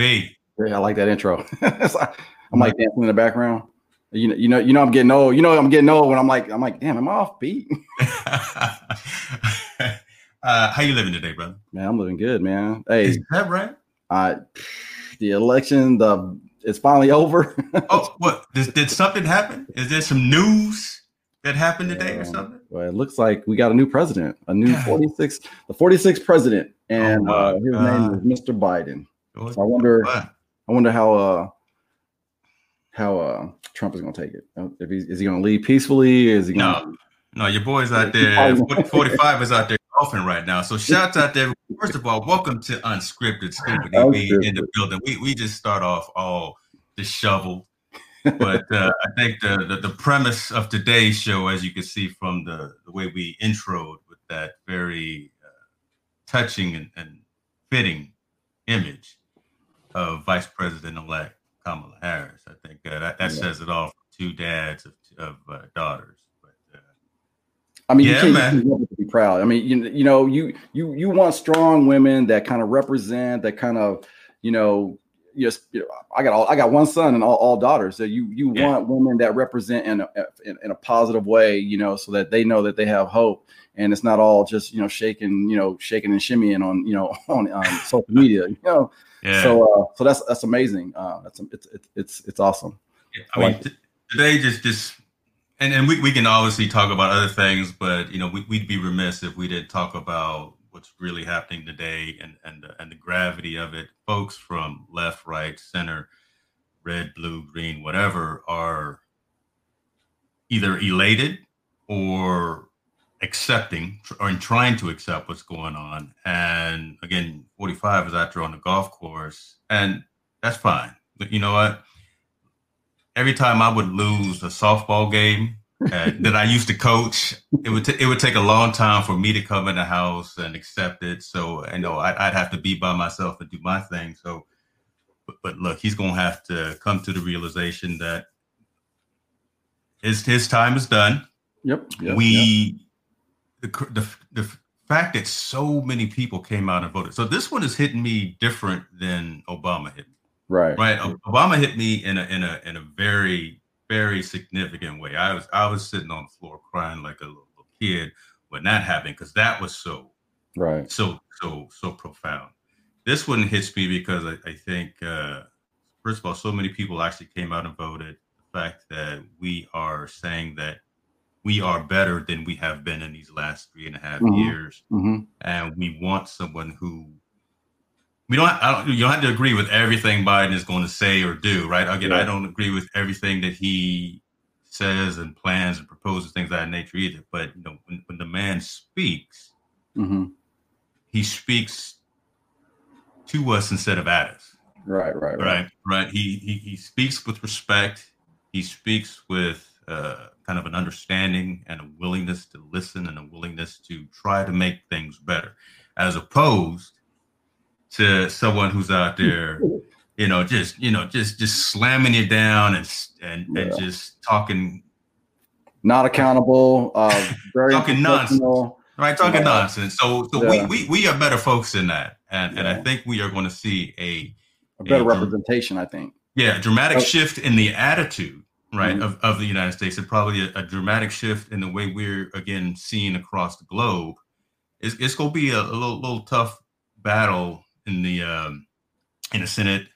EB. Yeah, I like that intro. I'm like dancing in the background. You know, you know, you know, I'm getting old. You know, I'm getting old when I'm like, I'm like, damn, am I off beat? uh, how you living today, brother? Man, I'm living good, man. Hey, Is that right? I, the election, the it's finally over. Oh, what? Did, did something happen? Is there some news that happened today or Um, something? Well, it looks like we got a new president, a new 46, the 46th president, and Oh, uh, his God. name is Mr. Biden. So I wonder, I wonder how uh how uh Trump is going to take it. Uh, If he's, is he going to leave peacefully? Is he going No, no, your boy's out there. 45 is out there golfing right now. So shouts out there. First of all, welcome to Unscripted Stupid EB in the building. We we just start off all disheveled. But uh, I think the, the the premise of today's show, as you can see from the, the way we introed with that very uh, touching and, and fitting image of Vice President elect Kamala Harris, I think uh, that, that Yeah. says it all for two dads of, of uh, daughters. But uh, I mean, Yeah, you man. can't to be proud. I mean, you you know, you you you want strong women that kind of represent, that kind of, you know, just you know, I got all I got one son and all, all daughters. So you you Yeah. want women that represent in a in, in a positive way, you know, so that they know that they have hope and it's not all just you know shaking, you know, shaking and shimmying on you know on um, social media, you know. Yeah. So uh, so that's that's amazing. Uh, that's it's it's it's it's awesome. I mean, t- today just just and and we, we can obviously talk about other things, but you know, we, we'd be remiss if we didn't talk about what's really happening today and and the, and the gravity of it. Folks from left, right, center, red, blue, green, whatever, are either elated or accepting or in trying to accept what's going on. And again, 45 is out there on the golf course, and that's fine. But you know what? Every time I would lose a softball game uh, that I used to coach, it would t- it would take a long time for me to come in the house and accept it. So I know I'd, I'd have to be by myself and do my thing. So, but, but look, he's gonna have to come to the realization that his his time is done Yep. yep yep. The, the the fact that so many people came out and voted. So this one is hitting me different than Obama hit me. right. Right, Obama hit me in a in a in a very very significant way. I was I was sitting on the floor crying like a little, little kid when that happened because that was so Right. so so so profound. This one hits me because I, I think uh, first of all, so many people actually came out and voted. The fact that we are saying that we are better than we have been in these last three and a half Mhm. years, hmm and we want someone who we don't, I don't. You don't have to agree with everything Biden is going to say or do, right? Again, I don't agree with everything that he says and plans and proposes, things of that nature either. But you know, when, when the man speaks, hmm he speaks to us instead of at us. Right. Right. Right. Right. Right. He he, he speaks with respect. He speaks with uh, kind of an understanding and a willingness to listen and a willingness to try to make things better, as opposed to someone who's out there, you know, just you know, just just slamming you down and and, and just talking Not accountable. Uh, very Talking nonsense. right, talking Yeah. nonsense. So so Yeah. we, we we are better folks than that, and and I think we are going to see a A better Yeah. representation, I think. Yeah, a dramatic Oh. shift in the attitude, right, Mhm. of, of the United States, and probably a, a dramatic shift in the way we're again seeing across the globe. It's, it's going to be a, a little, little tough battle in the um, in the Senate,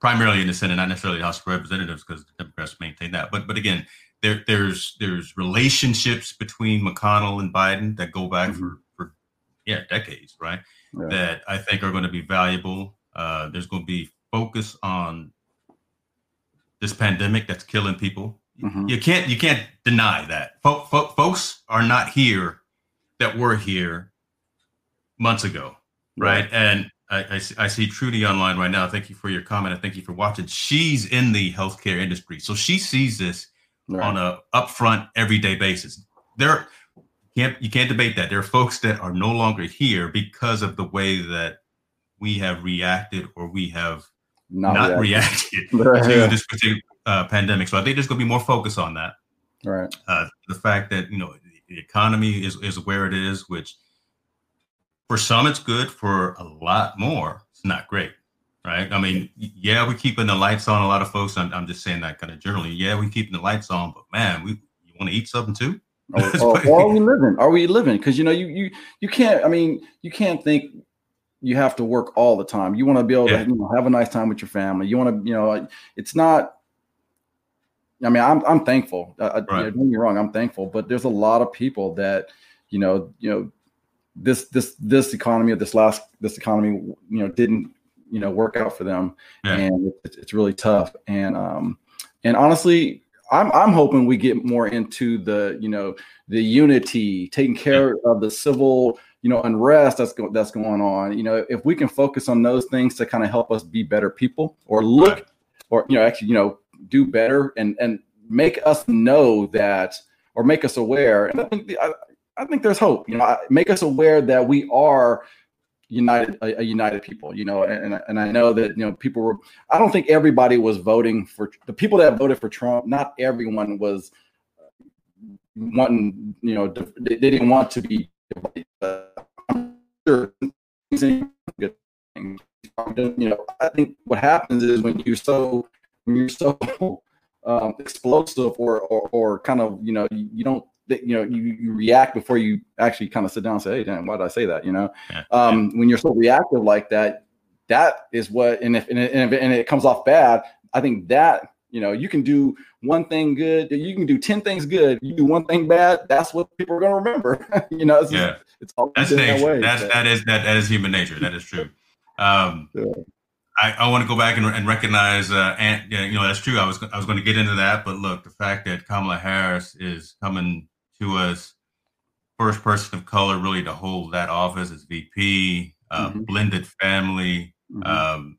primarily in the Senate, not necessarily the House of Representatives, because the Democrats maintain that. But but again, there there's there's relationships between McConnell and Biden that go back Mhm. for for yeah decades, right? Yeah. that I think are going to be valuable. Uh, there's going to be focus on this pandemic that's killing people. Mhm. You can't you can't deny that. Fo- fo- folks are not here that were here months ago, right? And I, I, see- I see Trudy online right now. Thank you for your comment. and thank you for watching. She's in the healthcare industry, so she sees this Right. on a upfront everyday basis. There can't you can't debate that. There are folks that are no longer here because of the way that we have reacted or we have Not, not, reacting. reacted to this particular uh, pandemic. So I think there's going to be more focus on that. Right. Uh, the fact that you know the economy is is where it is, which for some it's good, for a lot more it's not great. right? I mean, yeah, we're keeping the lights on. A lot of folks, I'm, I'm just saying that kind of generally. Yeah, we're keeping the lights on, but man, we you want to eat something too? or, or, or, are we living? Are we living? Because you know, you you you can't. I mean, you can't think you have to work all the time. You want to be able yeah. to you know, have a nice time with your family. You want to, you know, it's not. I mean, I'm I'm thankful. Uh, right. Don't get me wrong, I'm thankful, but there's a lot of people that, you know, you know, this this this economy of this last this economy, you know, didn't you know work out for them, yeah. and it's, it's really tough. And um, and honestly, I'm I'm hoping we get more into the you know the unity, taking care of the civil you know unrest that's go, that's going on. You know, if we can focus on those things to kind of help us be better people, or look, or you know, actually, you know, do better and and make us know that, or make us aware. And I think the, I, I think there's hope. You know, make us aware that we are united a, a, united people you know and, and i know that you know people were i don't think everybody was voting for the people that voted for trump not everyone was wanting you know they didn't want to be I'm sure good thing. You know, I think what happens is when you're so when you're so um, explosive or, or or kind of you know you, you don't you know you, you react before you actually kind of sit down and say hey damn why did i say that you know yeah. um, when you're so reactive like that that is what and if, and, if, and it comes off bad i think that you know, you can do one thing good, you can do 10 things good, you do one thing bad, that's what people are going to remember. you know, it's, yeah. it's all that's nature. That way, that's, so. that is that, that is human nature. That is true. Um, yeah. I, I want to go back and, and recognize, uh, and you know, that's true. I was I was going to get into that, but look, the fact that Kamala Harris is coming to us, first person of color, really to hold that office as VP, uh, mm-hmm. blended family, mm-hmm. um,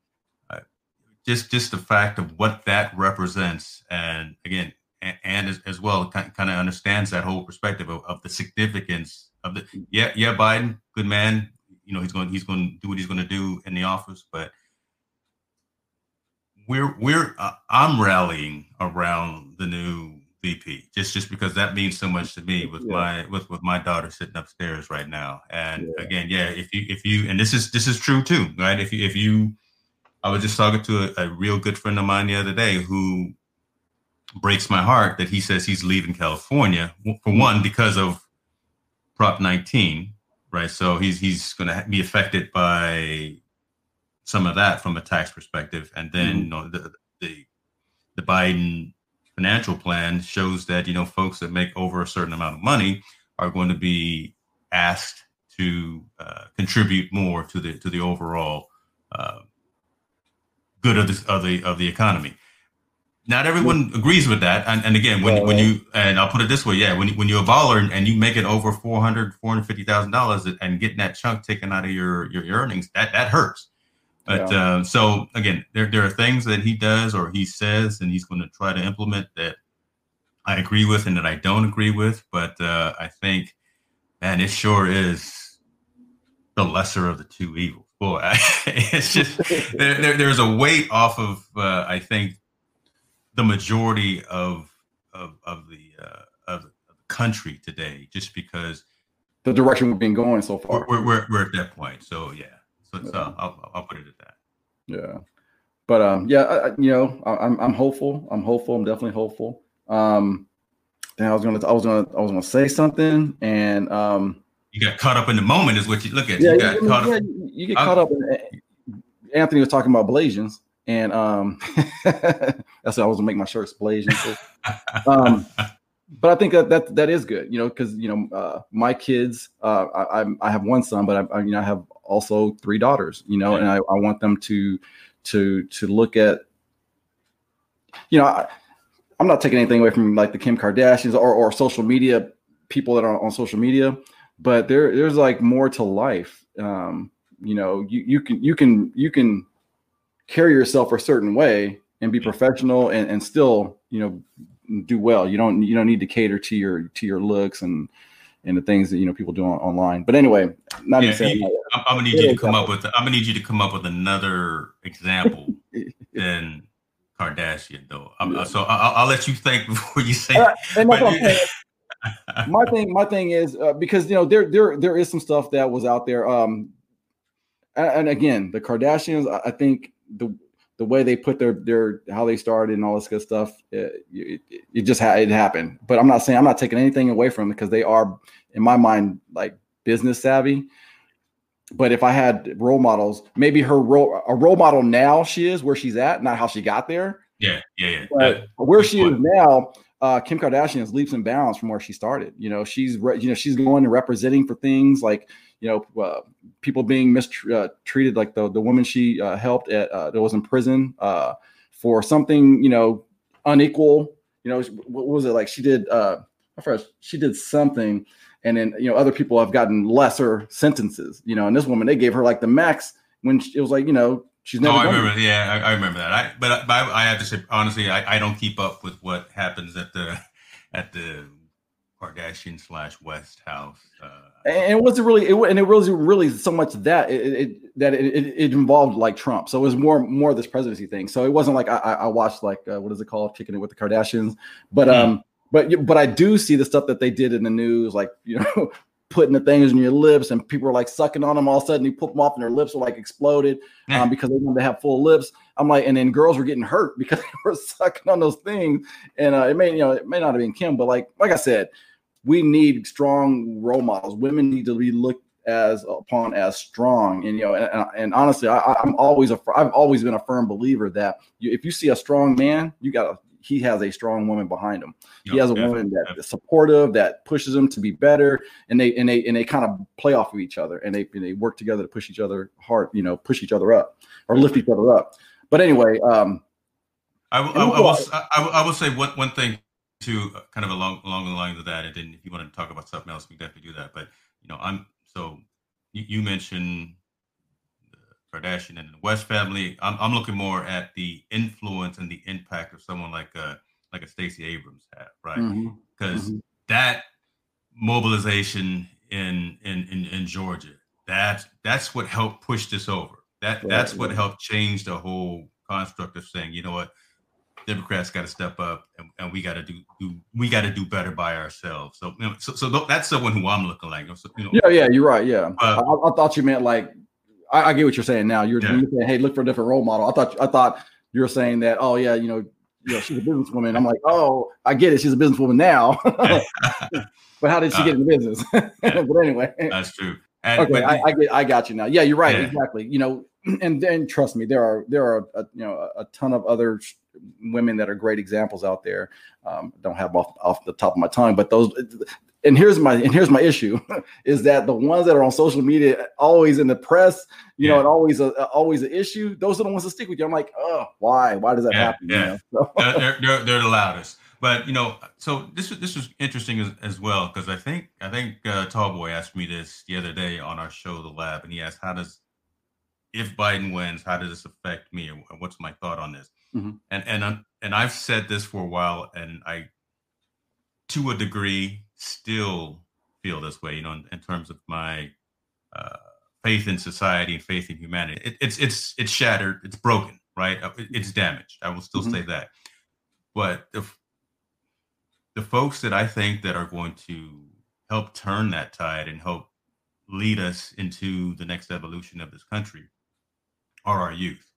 just just the fact of what that represents, and again, and, and as, as, well, kind, kind of understands that whole perspective of, of the significance of the yeah yeah Biden, good man. You know he's going he's going to do what he's going to do in the office, but we're we're uh, I'm rallying around the new VP just just because that means so much to me with yeah. my with with my daughter sitting upstairs right now. And yeah. again, yeah, if you if you and this is this is true too, right? If you if you I was just talking to a, a, real good friend of mine the other day who breaks my heart that he says he's leaving California for one because of Prop 19, right? So he's he's going to be affected by some of that from a tax perspective, and then mm-hmm. you know the, the the Biden financial plan shows that you know folks that make over a certain amount of money are going to be asked to uh, contribute more to the to the overall uh, good of the of the of the economy. Not everyone agrees with that, and, and again, when, when you and I'll put it this way, yeah, when when you're a baller and you make it over 400 450,000 dollars and getting that chunk taken out of your your earnings, that that hurts. But yeah. uh, so again, there there are things that he does or he says, and he's going to try to implement that I agree with and that I don't agree with. But uh, I think, man, it sure is the lesser of the two evils boy, it's just there, there, there's a weight off of uh, I think the majority of of of the uh, of the country today, just because the direction we've been going so far. We're we're, we're at that point, so yeah. So, yeah. so I'll, I'll put it at that. Yeah, but um, yeah, I, you know, I, am I'm hopeful. I'm hopeful. I'm definitely hopeful. Um, then I was gonna I was gonna I was gonna say something, and um, you got caught up in the moment is what you look at. Yeah, you, got you, caught yeah, up. you get caught up. In, Anthony was talking about Blasians, and um, that's what I was gonna make my shirts Blasians. um, but I think that that that is good, you know, because you know uh, my kids. Uh, I I have one son, but I, I you know I have also three daughters, you know, and I, I want them to to to look at, you know, I, I'm not taking anything away from like the Kim Kardashians or or social media people that are on social media but there there's like more to life um you know you you can you can you can carry yourself a certain way and be professional and, and still you know do well. You don't you don't need to cater to your to your looks and and the things that you know people do on, online. But anyway not yeah, saying I'm, I'm, gonna need you to come up with i'm gonna need you to come up with another example than kardashian though. Yeah. so I'll, I'll, let you think before you say uh, my thing, my thing is uh, because you know there there there is some stuff that was out there. Um, and, and again, the Kardashians, I think the the way they put their their how they started and all this good stuff, it, it, it just had it happened. But I'm not saying I'm not taking anything away from them because they are, in my mind, like business savvy. But if I had role models, maybe her role a role model now she is where she's at, not how she got there. Yeah, yeah, yeah. But where she is now, uh, Kim Kardashian is leaps and bounds from where she started. You know, she's re- you know she's going and representing for things like you know uh, people being mistreated, uh, like the the woman she uh, helped at uh, that was in prison uh, for something you know unequal. You know, what was it like? She did. Uh, first, she did something, and then you know other people have gotten lesser sentences. You know, and this woman they gave her like the max when she, it was like you know She's never. Oh, I remember. It. Yeah, I, I, remember that. I but, but I, I, have to say honestly, I, I don't keep up with what happens at the at the Kardashian slash West house. Uh, and it wasn't really, it, and it wasn't really so much that it, it that it, it, involved like Trump. So it was more more this presidency thing. So it wasn't like I, I watched like uh, what is it called, kicking it with the Kardashians. But mm. um, but but I do see the stuff that they did in the news, like you know, putting the things in your lips and people were like sucking on them all of a sudden. You put them off and their lips were like exploded um, because they wanted to have full lips. I'm like and then girls were getting hurt because they were sucking on those things. And uh, it may you know it may not have been kim but like like i said we need strong role models. Women need to be looked as upon as strong. And you know and, and honestly I, am always a i've always been a firm believer that you, if you see a strong man you got to he has a strong woman behind him. He has a woman that is supportive, that pushes him to be better, and they and they and they kind of play off of each other, and they and they work together to push each other hard, you know, push each other up or lift each other up. But anyway, um, I, I, I, will, I, I will say one one thing to uh, kind of along along the lines of that, and then if you want to talk about something else, we definitely do that. But you know, I'm so you, you mentioned Kardashian and the West family. I'm, I'm looking more at the influence and the impact of someone like a like a Stacey Abrams have, right? Because mm-hmm. mm-hmm. that mobilization in, in in in Georgia, that that's what helped push this over. That right, that's what helped change the whole construct of saying, you know what, Democrats got to step up and, and we got to do, do we got to do better by ourselves. So, you know, so, so that's someone who I'm looking like. So, you know, yeah, yeah, you're right. Yeah, uh, I, I, thought you meant like I, I get what you're saying now. You're, yeah. you're, saying, hey, look for a different role model. I thought I thought you were saying that. Oh yeah, you know, you know, she's a businesswoman. I'm like, oh, I get it. She's a businesswoman now. but how did she uh, get in the business? but anyway, that's true. And, okay, I, I, get, I got you now. Yeah, you're right. Yeah. Exactly. You know, and then trust me, there are there are a, you know a ton of other women that are great examples out there. Um, don't have off off the top of my tongue, but those and here's my and here's my issue is that the ones that are on social media always in the press you yeah. know and always a always an issue those are the ones that stick with you i'm like oh why why does that yeah, happen yeah you know? so. they're, they're, they're, the loudest but you know so this this was interesting as, as well because i think i think uh, tallboy asked me this the other day on our show the lab and he asked how does if biden wins how does this affect me or what's my thought on this mm-hmm. and and and i've said this for a while and i to a degree still feel this way, you know, in, in terms of my uh, faith in society and faith in humanity. It, it's it's it's shattered. It's broken. Right. Uh, it, it's damaged. I will still mm-hmm. say that. But the the folks that I think that are going to help turn that tide and help lead us into the next evolution of this country are our youth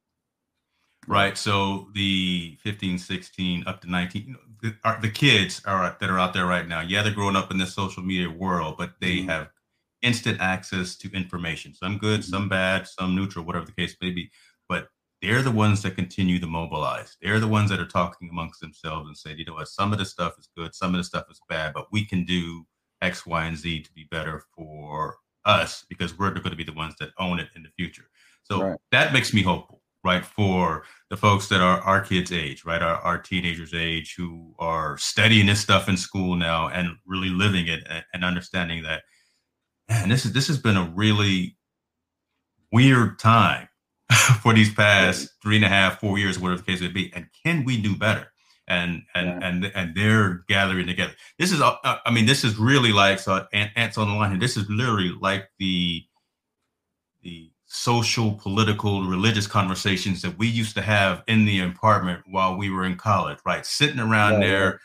right so the 15 16 up to 19 the, are, the kids are that are out there right now. Yeah, they're growing up in this social media world, but they mm-hmm. have instant access to information. Some good, mm-hmm. some bad, some neutral, whatever the case may be. But they're the ones that continue to mobilize. They're the ones that are talking amongst themselves and saying, you know what, some of the stuff is good, some of the stuff is bad, but we can do X, Y, and Z to be better for us because we're going to be the ones that own it in the future. So right. that makes me hopeful right for the folks that are our kids age right our, our teenagers age who are studying this stuff in school now and really living it and, and understanding that man this is this has been a really weird time for these past three and a half four years whatever the case may be. And can we do better? And and yeah. and and they're gathering together. This is i mean this is really like so ants on the line and this is literally like the the social, political, religious conversations that we used to have in the apartment while we were in college, right? Sitting around yeah, there.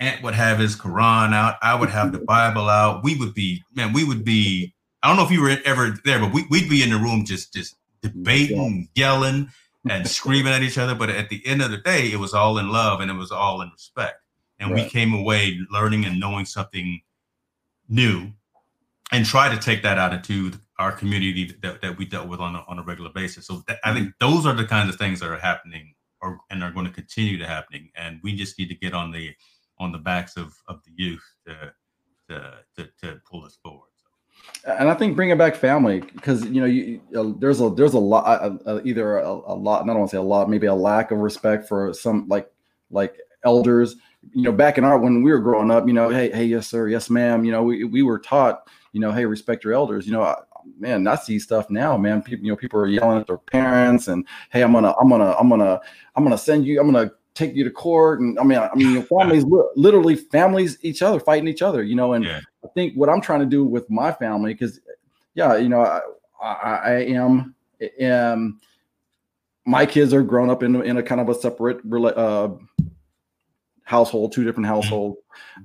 Yeah. Ant would have his Quran out. I would have the Bible out. We would be, man, we would be, I don't know if you were ever there, but we, would be in the room just just debating, yeah. yelling. and screaming at each other. But at the end of the day, it was all in love and it was all in respect. And right. we came away learning and knowing something new and try to take that out into our community that, that we dealt with on a, on a regular basis. So th- I think those are the kinds of things that are happening or, and are going to continue to happening. And we just need to get on the on the backs of, of the youth to, to, to, to pull us forward. And I think bringing back family because you know you, uh, there's a there's a lot uh, uh, either a, a lot I don't want to say a lot maybe a lack of respect for some like like elders you know back in our when we were growing up you know hey hey yes sir yes ma'am you know we, we were taught you know hey respect your elders you know man I see stuff now man people you know people are yelling at their parents and hey I'm gonna I'm gonna I'm gonna I'm gonna send you I'm gonna take you to court and i mean i mean families literally families each other fighting each other you know and yeah. i think what i'm trying to do with my family because yeah you know I, I, I am am my kids are grown up in, in a kind of a separate uh, household two different mm-hmm. households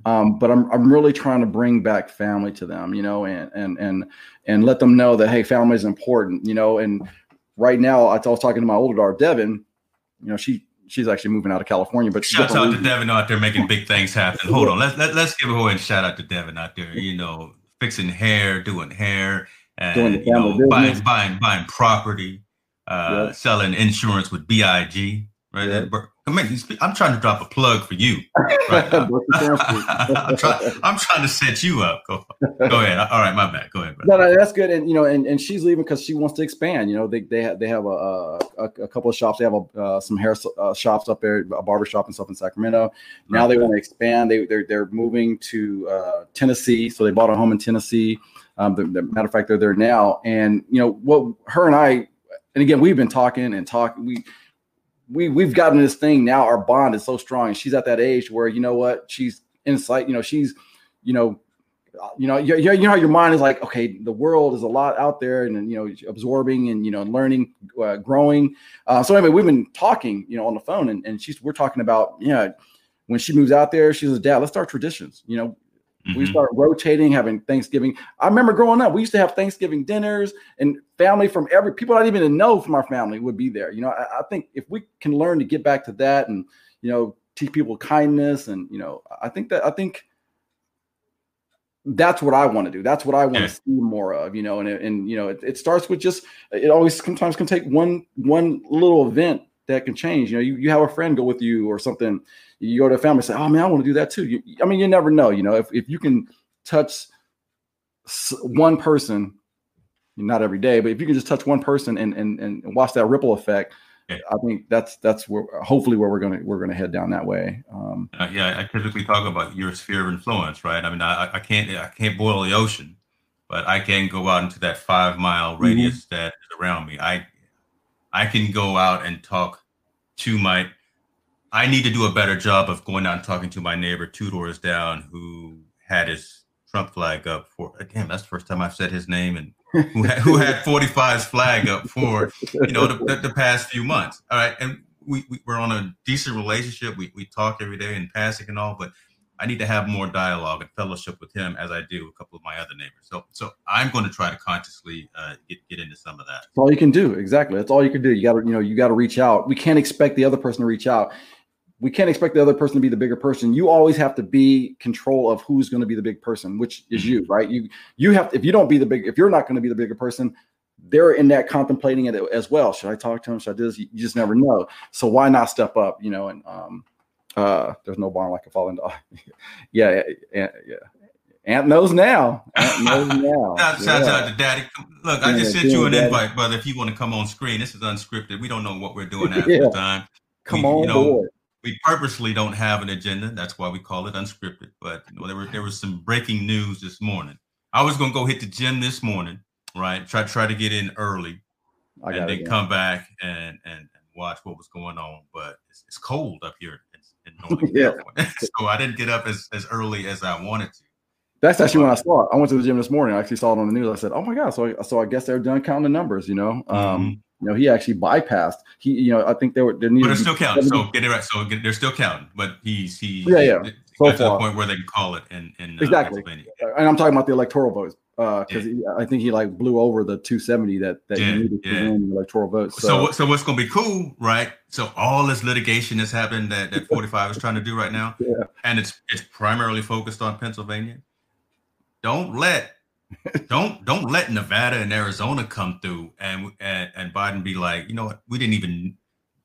um, but I'm, I'm really trying to bring back family to them you know and and and and let them know that hey family is important you know and right now i was talking to my older daughter devin you know she she's actually moving out of California. But shout out to Devin out there making big things happen. Hold on, let's let, let's give a and shout out to Devin out there. You know, fixing hair, doing hair, and you know, buying buying buying property, uh, selling insurance with Big. Right, yeah. I'm trying to drop a plug for you. Right I'm, trying, I'm trying to set you up. Go, go ahead. All right, my bad. Go ahead. No, no, that's good. And you know, and, and she's leaving because she wants to expand. You know, they they have they have a a, a couple of shops. They have a, uh, some hair uh, shops up there, a barber shop and stuff in Sacramento. Now right. they want to expand. They they're they're moving to uh, Tennessee, so they bought a home in Tennessee. Um, the, the matter of fact, they're there now. And you know what? Her and I, and again, we've been talking and talking. We we we've gotten this thing now. Our bond is so strong, and she's at that age where you know what she's insight. You know she's, you know, you know, you, you know how your mind is like, okay, the world is a lot out there, and you know, absorbing and you know, learning, uh, growing. Uh, so anyway, we've been talking, you know, on the phone, and, and she's we're talking about, yeah, when she moves out there, she says, Dad, let's start traditions. You know, Mm-hmm. We start rotating, having Thanksgiving. I remember growing up, we used to have Thanksgiving dinners, and family from every people I didn't even know from our family would be there. You know, I, I, think if we can learn to get back to that, and you know, teach people kindness, and you know, I think that I think that's what I want to do. That's what I want yeah. to see more of. You know, and and you know, it, it starts with just it always sometimes can take one one little event that can change. You know, you, you have a friend go with you or something you go to a family and say, "Oh man, I want to do that too." You, I mean, you never know. You know, if if you can touch one person, not every day, but if you can just touch one person and and and watch that ripple effect, yeah. I think that's that's where hopefully where we're gonna we're gonna head down that way. Um, uh, yeah, I typically talk about your sphere of influence, right? I mean, I, I can't I can't boil the ocean, but I can go out into that five mile mm-hmm. radius mm-hmm. that is around me. I I can go out and talk to my I need to do a better job of going out and talking to my neighbor two doors down who had his Trump flag up for again. That's the first time I've said his name and who had, who had 45's flag up for you know the, the, past few months. All right, and we, we are on a decent relationship. We we talk every day in passing and all, but I need to have more dialogue and fellowship with him as I do a couple of my other neighbors. So, so I'm going to try to consciously uh, get get into some of that. That's all you can do. Exactly. That's all you can do. You got to, you know, you got to reach out. We can't expect the other person to reach out we can't expect the other person to be the bigger person. You always have to be control of who's going to be the big person, which is you, mm-hmm. right? You you have to, if you don't be the big if you're not going to be the bigger person, they're in that contemplating it as well. Should I talk to him? Should I do this? You just never know. So why not step up? You know, and um, uh, there's no barn like a falling dog. yeah, yeah, yeah. Ant knows now. Ant knows now. Shout yeah. out to Daddy. Look, I just sent you an daddy. invite, brother. If you want to come on screen, this is unscripted. We don't know what we're doing after yeah. the time. Come we, on you know, board we purposely don't have an agenda. That's why we call it unscripted. But you know, there were there was some breaking news this morning. I was gonna go hit the gym this morning, right? Try try to get in early, and then come back and, and and watch what was going on. But it's, it's cold up here in, in Northern yeah. California, so I didn't get up as, as early as I wanted to. That's actually when I saw it. I went to the gym this morning. I actually saw it on the news. I said, "Oh my god!" So, I, so I guess they're done counting the numbers. You know, um, mm-hmm. You know, he actually bypassed. He, you know, I think they were. There but they're still counting. So get it right. So they're still counting. But he's he. Yeah, yeah. So got to the point where they can call it in in uh, exactly. And I'm talking about the electoral votes. because uh, I think he like blew over the 270 that that yeah, you needed yeah. to win the electoral vote. So, so, so what's going to be cool, right? So all this litigation that's happened that, that 45 is trying to do right now, yeah. and it's it's primarily focused on Pennsylvania. Don't let don't don't let Nevada and Arizona come through and, and and Biden be like, you know what, we didn't even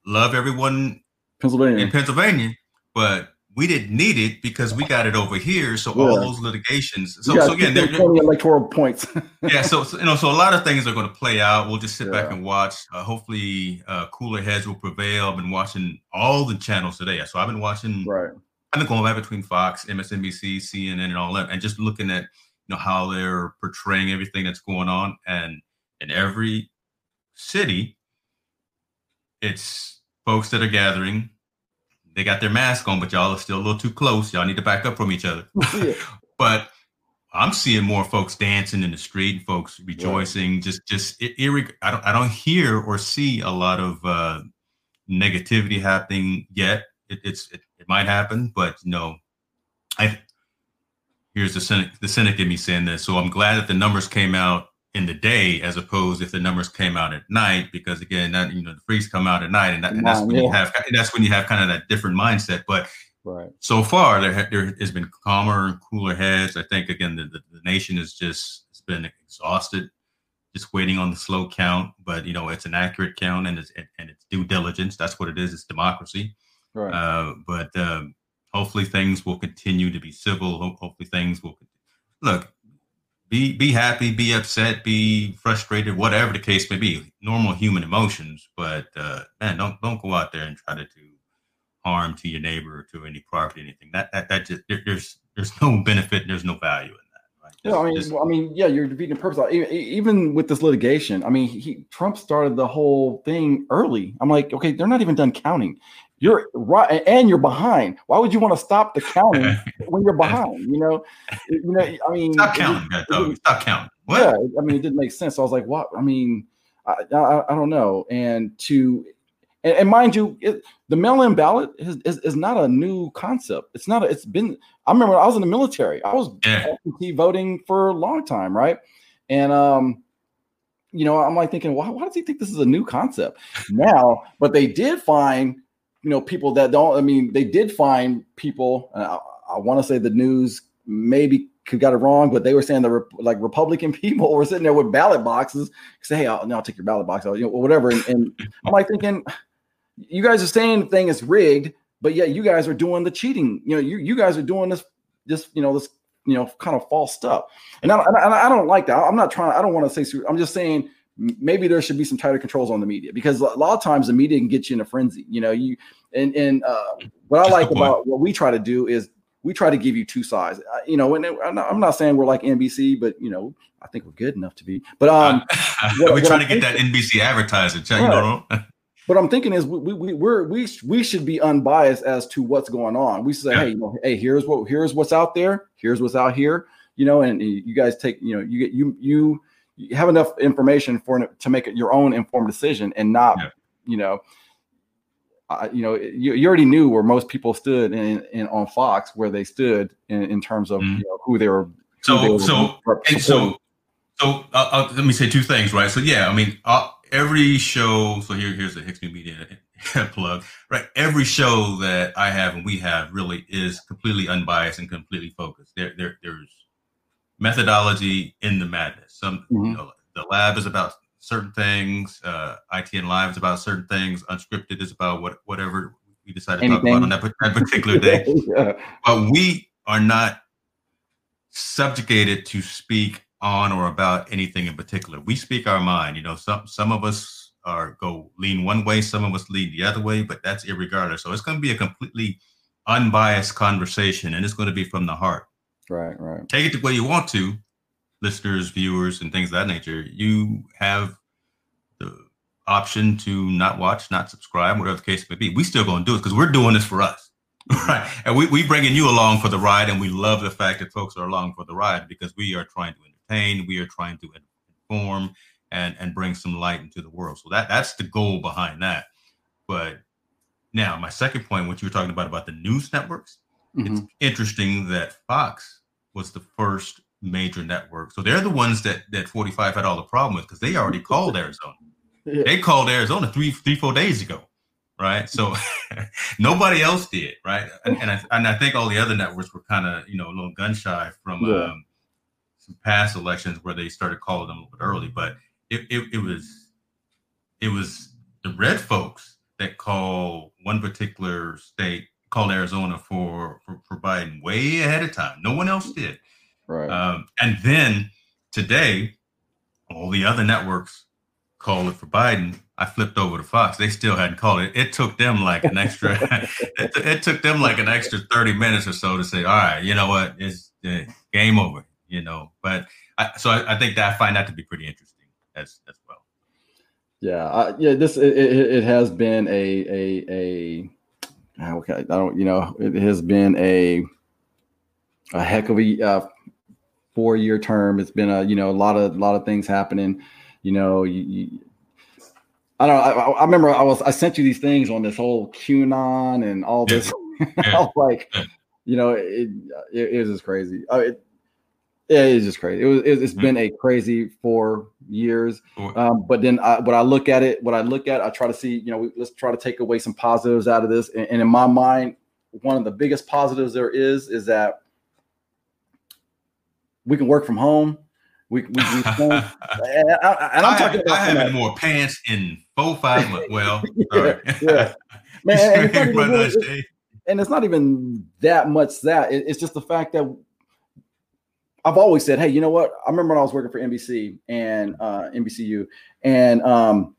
love everyone Pennsylvania in Pennsylvania, but we didn't need it because we got it over here. So yeah. all those litigations. So, so again, they're, they're electoral points. yeah. So, so, you know, so a lot of things are going to play out. We'll just sit yeah. back and watch. Uh, hopefully, uh, cooler heads will prevail. I've been watching all the channels today. So I've been watching. Right. I've been going back between Fox, MSNBC, CNN, and all that, and just looking at know how they're portraying everything that's going on, and in every city, it's folks that are gathering they got their mask on, but y'all are still a little too close. Y'all need to back up from each other. Yeah. but I'm seeing more folks dancing in the street, folks rejoicing. Yeah. Just, just it, I don't, I don't hear or see a lot of uh, negativity happening yet. It, it's, it, it might happen, but no. I here's the cynic, the cynic in me saying this. So I'm glad that the numbers came out in the day as opposed if the numbers came out at night because again that you know the freaks come out at night and, that, and that's when yeah. you have that's when you have kind of that different mindset. But right. so far there, there has been calmer and cooler heads. I think again the, the, the nation is just it's been exhausted just waiting on the slow count. But you know it's an accurate count and it's and it's due diligence. That's what it is. It's democracy. Right. Uh, but um, hopefully things will continue to be civil hopefully things will look be be happy, be upset, be frustrated, whatever the case may be. Normal human emotions, but uh, man, don't don't go out there and try to do harm to your neighbor or to any property, anything. That that that just there, there's there's no benefit, there's no value in that. Right? yeah, I mean, just, well, I mean, yeah, you're defeating the purpose. Even with this litigation, I mean, he Trump started the whole thing early. I'm like, okay, they're not even done counting you're right and you're behind. Why would you want to stop the counting when you're behind? You know, you know. I mean, stop counting. It, it, stop counting. What? Yeah, I mean, it didn't make sense. So I was like, what? I mean, I, I, I don't know. And to and, and mind you, it, the mail-in ballot is, is, is, not a new concept. It's not. A, it's been. I remember I was in the military. I was yeah. voting for a long time, right? And um, you know, I'm like thinking, why, why does he think this is a new concept now? But they did find you know people that don't. I mean, they did find people. I, I want to say the news maybe could got it wrong, but they were saying that like Republican people were sitting there with ballot boxes. Say, hey, I'll, I'll take your ballot box, out, you know, whatever. And, and I'm like thinking, you guys are saying the thing is rigged, but yet you guys are doing the cheating. You know, you you guys are doing this this you know this you know kind of false stuff. And I, I, I don't like that. I'm not trying. I don't want to say. I'm just saying maybe there should be some tighter controls on the media because a lot of times the media can get you in a frenzy. You know, you and and uh, what I like about what we try to do is we try to give you two sides. Uh, you know, and I'm not, I'm not, saying we're like NBC, but you know, I think we're good enough to be. But um, what, we're trying to get that NBC advertising. Check, right. What I'm thinking is we we we're, we we should be unbiased as to what's going on. We say, yeah. hey, you know, hey, here's what here's what's out there. Here's what's out here. You know, and you guys take you know you get you you you have enough information for to make it your own informed decision and not yeah. you know uh, you know you, you already knew where most people stood in, in on fox where they stood in, in terms of mm-hmm. you know, who they were so they were so and so so uh, uh, let me say two things right so yeah i mean uh, every show so here here's the hicks media plug right every show that i have and we have really is completely unbiased and completely focused there, there there's methodology in the madness. Some mm-hmm. you know, the lab is about certain things. Uh, ITN Live is about certain things. Unscripted is about what whatever we decide to Anything. talk about on that, that particular day. yeah. But we are not subjugated to speak on or about anything in particular. We speak our mind. You know, some some of us are go lean one way, some of us lean the other way, but that's irregardless. So it's going to be a completely unbiased conversation, and it's going to be from the heart. Right, right. Take it the way you want to, listeners, viewers, and things of that nature. You have the option to not watch, not subscribe, whatever the case may be. We still going to do it because we're doing this for us. Right. And we, we bringing you along for the ride. And we love the fact that folks are along for the ride because we are trying to entertain, we are trying to inform and, and bring some light into the world. So that that's the goal behind that. But now my second point, what you were talking about about the news networks, mm-hmm. it's interesting that Fox was the first major network. So they're the ones that that 45 had all the problem with because they already called Arizona. Yeah. They called Arizona three, three, four days ago, right? So nobody else did, right? And, and, I, and I think all the other networks were kind of you know a little gun shy from yeah. um, some past elections where they started calling them a little bit early, but it, it, it was it was the red folks that call one particular state called Arizona for, for for Biden way ahead of time. No one else did. Right. Um, and then today, all the other networks called it for Biden. I flipped over to Fox. They still hadn't called it. It took them like an extra. it, it, took them like an extra thirty minutes or so to say, "All right, you know what? It's uh, game over." You know. But I, so I, I, think that I find that to be pretty interesting as as well. Yeah, I, yeah. This it, it, it, has been a a a. Okay, I don't. You know, it has been a a heck of a uh, four year term. It's been a you know a lot of a lot of things happening. You know, you, you I don't. I, I, remember I was I sent you these things on this whole QAnon and all this. Yeah. I was like, you know, it it, it was just crazy. Uh, it, yeah, it's just crazy. It was. It's been a crazy four years. Um, but then, I, when I look at it, what I look at, I try to see. You know, let's try to take away some positives out of this. And, and in my mind, one of the biggest positives there is is that we can work from home. We, we, we and, I, am talking about I haven't more pants in four five months. Well, yeah, yeah. man, and it's, really, and it's, not even that much that it, it's just the fact that I've always said, hey, you know what? I remember when I was working for NBC and uh, NBCU, and um,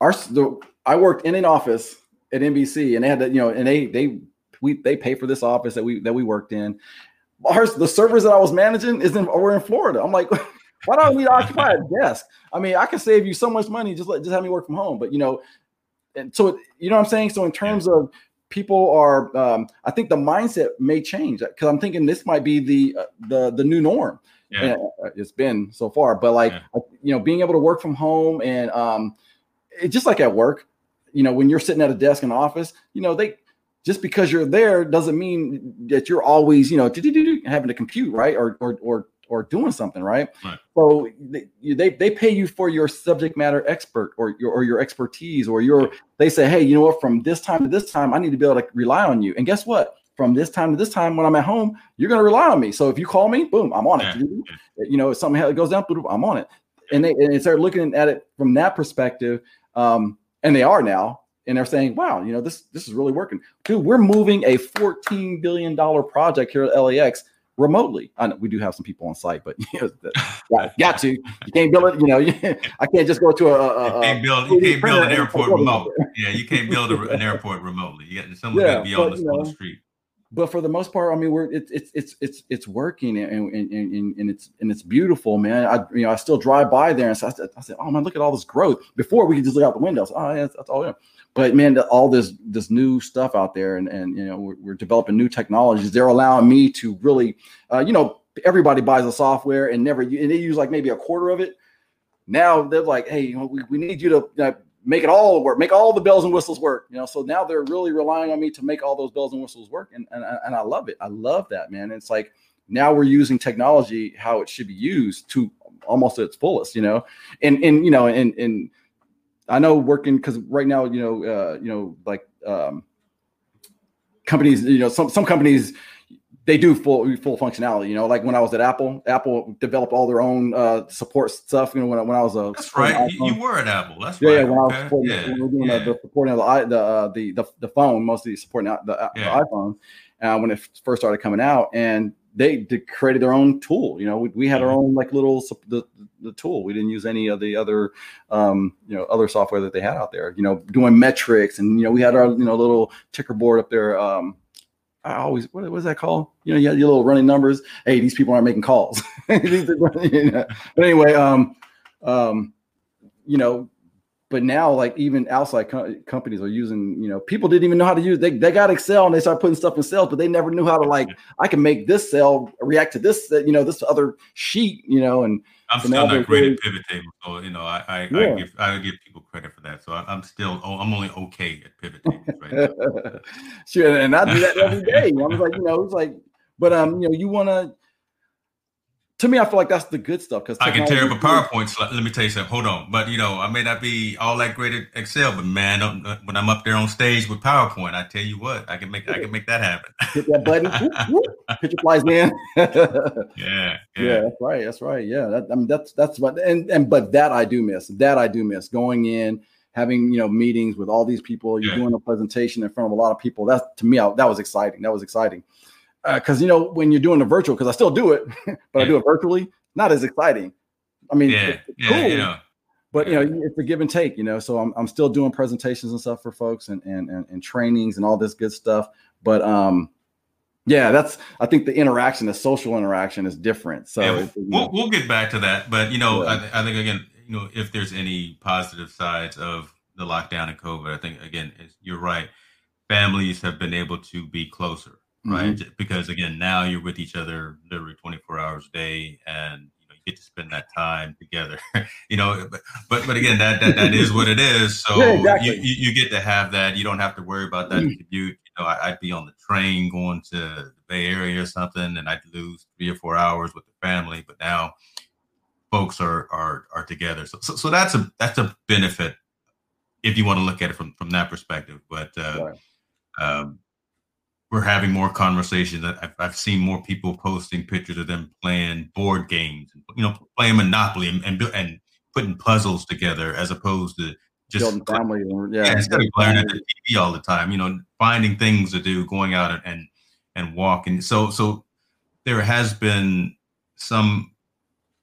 our the, I worked in an office at NBC, and they had to, you know, and they they we they pay for this office that we that we worked in, our, the servers that I was managing is in were in Florida. I'm like, why don't we occupy a desk? I mean, I can save you so much money. Just let just have me work from home. But you know, and so you know what I'm saying. So in terms of people are, um, I think the mindset may change because I'm thinking this might be the uh, the the new norm. Yeah. Uh, it's been so far, but like yeah. you know, being able to work from home and um, it's just like at work. You know, when you're sitting at a desk in the office, you know they just because you're there doesn't mean that you're always, you know, having to compute, right? Or or or or doing something, right? right. So they, they they pay you for your subject matter expert or your or your expertise or your they say, hey, you know what, from this time to this time, I need to be able to rely on you. And guess what? From this time to this time, when I'm at home, you're going to rely on me. So if you call me, boom, I'm on it. Yeah. You know, if something goes down, I'm on it. And they and they start looking at it from that perspective. Um, and they are now and they're saying, "Wow, you know this this is really working." Dude, we're moving a 14 billion dollar project here at LAX remotely. I know we do have some people on site, but you know, got, got to. You can't build it. You know, I can't just go to a. a you can't build. You can't build an airport remote. Yeah, you can't build a, an airport remotely. You got someone yeah, to be on the, know, on the street but for the most part, I mean, we're it's it's it's it's it's working and and, and, and it's and it's beautiful, man. I you know I still drive by there and so I said, I said, oh man, look at all this growth. Before we could just look out the windows. Oh yeah, that's, all. Yeah but man, all this this new stuff out there, and and you know we're, we're developing new technologies. They're allowing me to really, uh, you know, everybody buys the software and never and they use like maybe a quarter of it. Now they're like, hey, you know, we, we need you to make it all work, make all the bells and whistles work. You know, so now they're really relying on me to make all those bells and whistles work, and and, and I love it. I love that, man. It's like now we're using technology how it should be used to almost its fullest, you know, and and you know, and and I know working because right now, you know, uh, you know, like um, companies, you know, some some companies they do full full functionality. You know, like when I was at Apple, Apple developed all their own uh, support stuff. You know, when, when I was a that's right. You, you, were at Apple. That's yeah, right. Yeah, when okay. I was supporting, yeah. we were doing yeah. the, the, supporting of the the, uh, the the the phone, mostly supporting the, yeah. the iPhone uh, when it first started coming out, and they created their own tool. You know, we, we had our mm-hmm. own like little the, the tool. We didn't use any of the other um, you know other software that they had out there. You know, doing metrics and you know we had our you know little ticker board up there. Um, I always what was that called? You know, you had your little running numbers. Hey, these people aren't making calls. But anyway, um, um, you know, but now like even outside co- companies are using you know people didn't even know how to use they, they got excel and they start putting stuff in cells but they never knew how to like i can make this cell react to this you know this other sheet you know and i'm so still not great at pivot tables so you know i I, yeah. I, give i give people credit for that so I, am still oh, i'm only okay at pivot tables right sure and i do that every day. I was like you know it's like but um you know you want to to me, I feel like that's the good stuff because I can tear up a PowerPoint. Slide. Let me tell you something. Hold on, but you know, I may not be all that great at Excel, but man, uh, when I'm up there on stage with PowerPoint, I tell you what, I can make I can make that happen. Hit that button, whoop, whoop, picture flies in. yeah, yeah, yeah, that's right, that's right. Yeah, that, I mean, that's that's what, and and but that I do miss. That I do miss going in having you know meetings with all these people. You're yeah. doing a presentation in front of a lot of people. That to me, I, that was exciting. That was exciting because uh, you know when you're doing the virtual, because I still do it, but yeah. I do it virtually. Not as exciting. I mean, yeah, it's, it's yeah, cool, but you know it's a give and take. You know, so I'm I'm still doing presentations and stuff for folks and and and, and trainings and all this good stuff. But um, yeah, that's I think the interaction, the social interaction, is different. So yeah, we'll, we'll get back to that. But you know. I, I think again, you know, if there's any positive sides of the lockdown and COVID, I think again, you're right. Families have been able to be closer right? Mm-hmm. Because again, now you're with each other literally 24 hours a day, and you know you get to spend that time together. you know, but but, but again, that, that that is what it is. So yeah, exactly. you, you, get to have that. You don't have to worry about that mm-hmm. commute. You know, I, would be on the train going to the Bay Area or something, and I'd lose three or four hours with the family. But now, folks are are are together. So so, so that's a that's a benefit if you want to look at it from from that perspective. But uh, right. um, we're having more conversations. I've, I've seen more people posting pictures of them playing board games, you know, playing Monopoly and and, and putting puzzles together as opposed to just building family. Yeah, yeah instead of glaring at the TV all the time, you know, finding things to do, going out and and walking. So so there has been some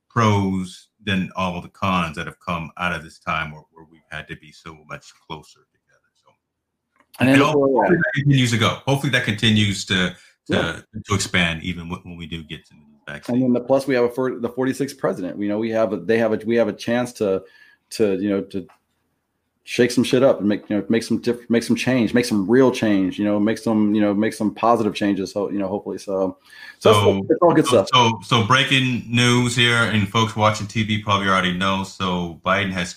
pros than all the cons that have come out of this time where, where we've had to be so much closer and, and hopefully that continues to go. Hopefully that continues to to, yeah. to expand even when we do get to the vaccine. And then the plus we have a for the 46th president. We know we have a they have a we have a chance to to you know to shake some shit up and make you know make some diff- make some change, make some real change. You know, make some you know make some positive changes. So you know, hopefully, so so, so it's all good so, stuff. So so breaking news here, and folks watching TV probably already know. So Biden has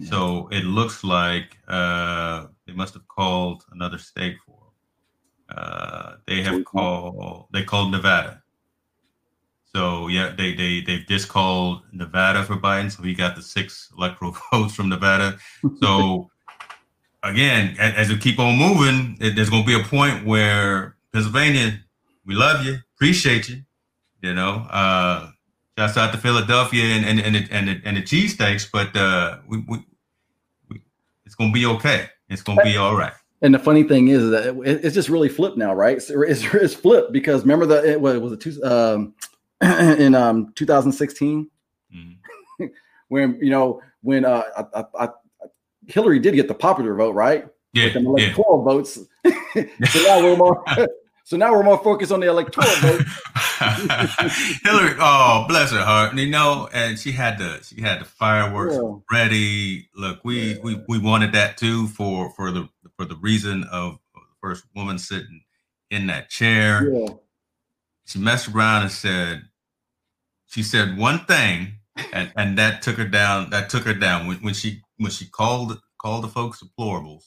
279 so it looks like uh, they must have called another state for him. Uh, they have called. They called Nevada. So yeah, they they they've just called Nevada for Biden. So he got the six electoral votes from Nevada. So again, as, as we keep on moving, it, there's going to be a point where Pennsylvania, we love you, appreciate you. You know, uh, shouts out to Philadelphia and and and the, and the, and the cheesesteaks, but uh, we, we gonna be okay. It's gonna be all right. And the funny thing is that it, it's just really flipped now, right? It's, it's, it's flipped because remember that it was, was it two, um, in um 2016 mm-hmm. when you know when uh I, I, I, Hillary did get the popular vote, right? Yeah, With the electoral yeah. votes. so now we're more so now we're more focused on the electoral vote. Hillary, oh bless her heart, you know, and she had the she had the fireworks yeah. ready. Look, we yeah. we we wanted that too for for the for the reason of the first woman sitting in that chair. Yeah. She messed around and said, she said one thing, and and that took her down. That took her down when when she when she called called the folks deplorables.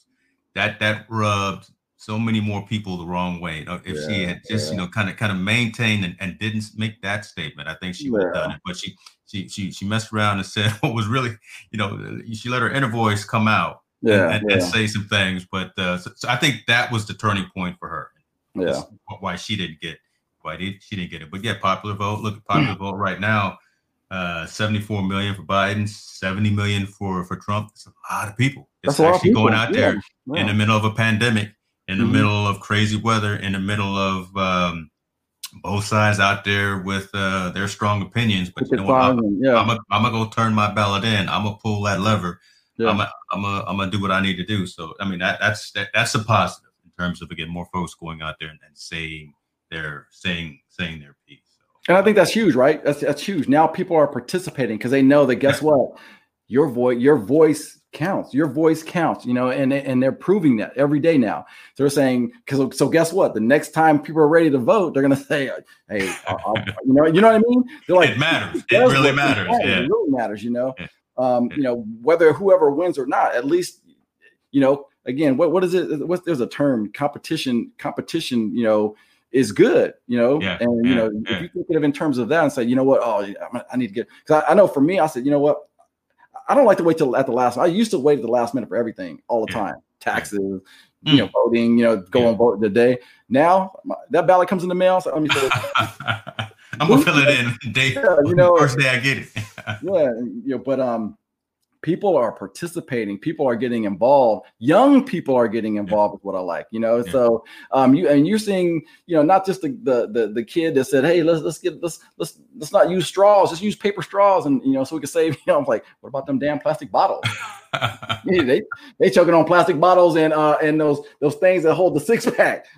That that rubbed so many more people the wrong way. If yeah, she had just, yeah. you know, kind of kind of maintained and, and didn't make that statement, I think she would have done it. But she she she she messed around and said what was really, you know, she let her inner voice come out yeah, and, and, and say some things. But uh, so, so, I think that was the turning point for her. Yeah, why she didn't get why did she didn't get it. But yeah, popular vote. Look at popular vote right now. Uh, 74 million for Biden, 70 million for for Trump. It's a lot of people. It's That's actually going out there yeah. in the middle of a pandemic in the mm-hmm. middle of crazy weather, in the middle of um, both sides out there with uh, their strong opinions. But you know what? I'm, yeah. I'm, a, I'm gonna go turn my ballot in. I'm gonna pull that lever. Yeah. I'm gonna I'm a, I'm gonna do what I need to do. So I mean that that's that, that's a positive in terms of again more folks going out there and, and saying their saying saying their piece. So. And I think that's huge, right? That's that's huge. Now people are participating because they know that guess what, your voice your voice counts. Your voice counts, you know, and and they're proving that every day now. So they're saying because so guess what? The next time people are ready to vote, they're gonna say, "Hey, I'll, I'll, you know, you know what I mean?" They're like, "It matters. It, really matters. Yeah. It really matters." You know, yeah. um, you know whether whoever wins or not. At least, you know, again, what what is it? What there's a term competition. Competition, you know, is good, you know. Yeah, and you know, if you think of it in terms of that and say, you know what, oh, I need to get because I, I, know for me, I said, you know what, I don't like to wait till at the last. I used to wait at the last minute for everything all the time, taxes, mm. you know, voting, you know, go and vote the day. Now my, that ballot comes in the mail. So let me say, I'm gonna fill it in day. Yeah, you know, first day I get it. yeah, you know, but um, people are participating people are getting involved young people are getting involved yeah. with what i like you know yeah. so um you and you're seeing you know not just the, the, the the kid that said hey let's let's get let's let's let's not use straws just use paper straws and you know so we can save you know i'm like what about them damn plastic bottles yeah, they they choking on plastic bottles and uh and those those things that hold the six pack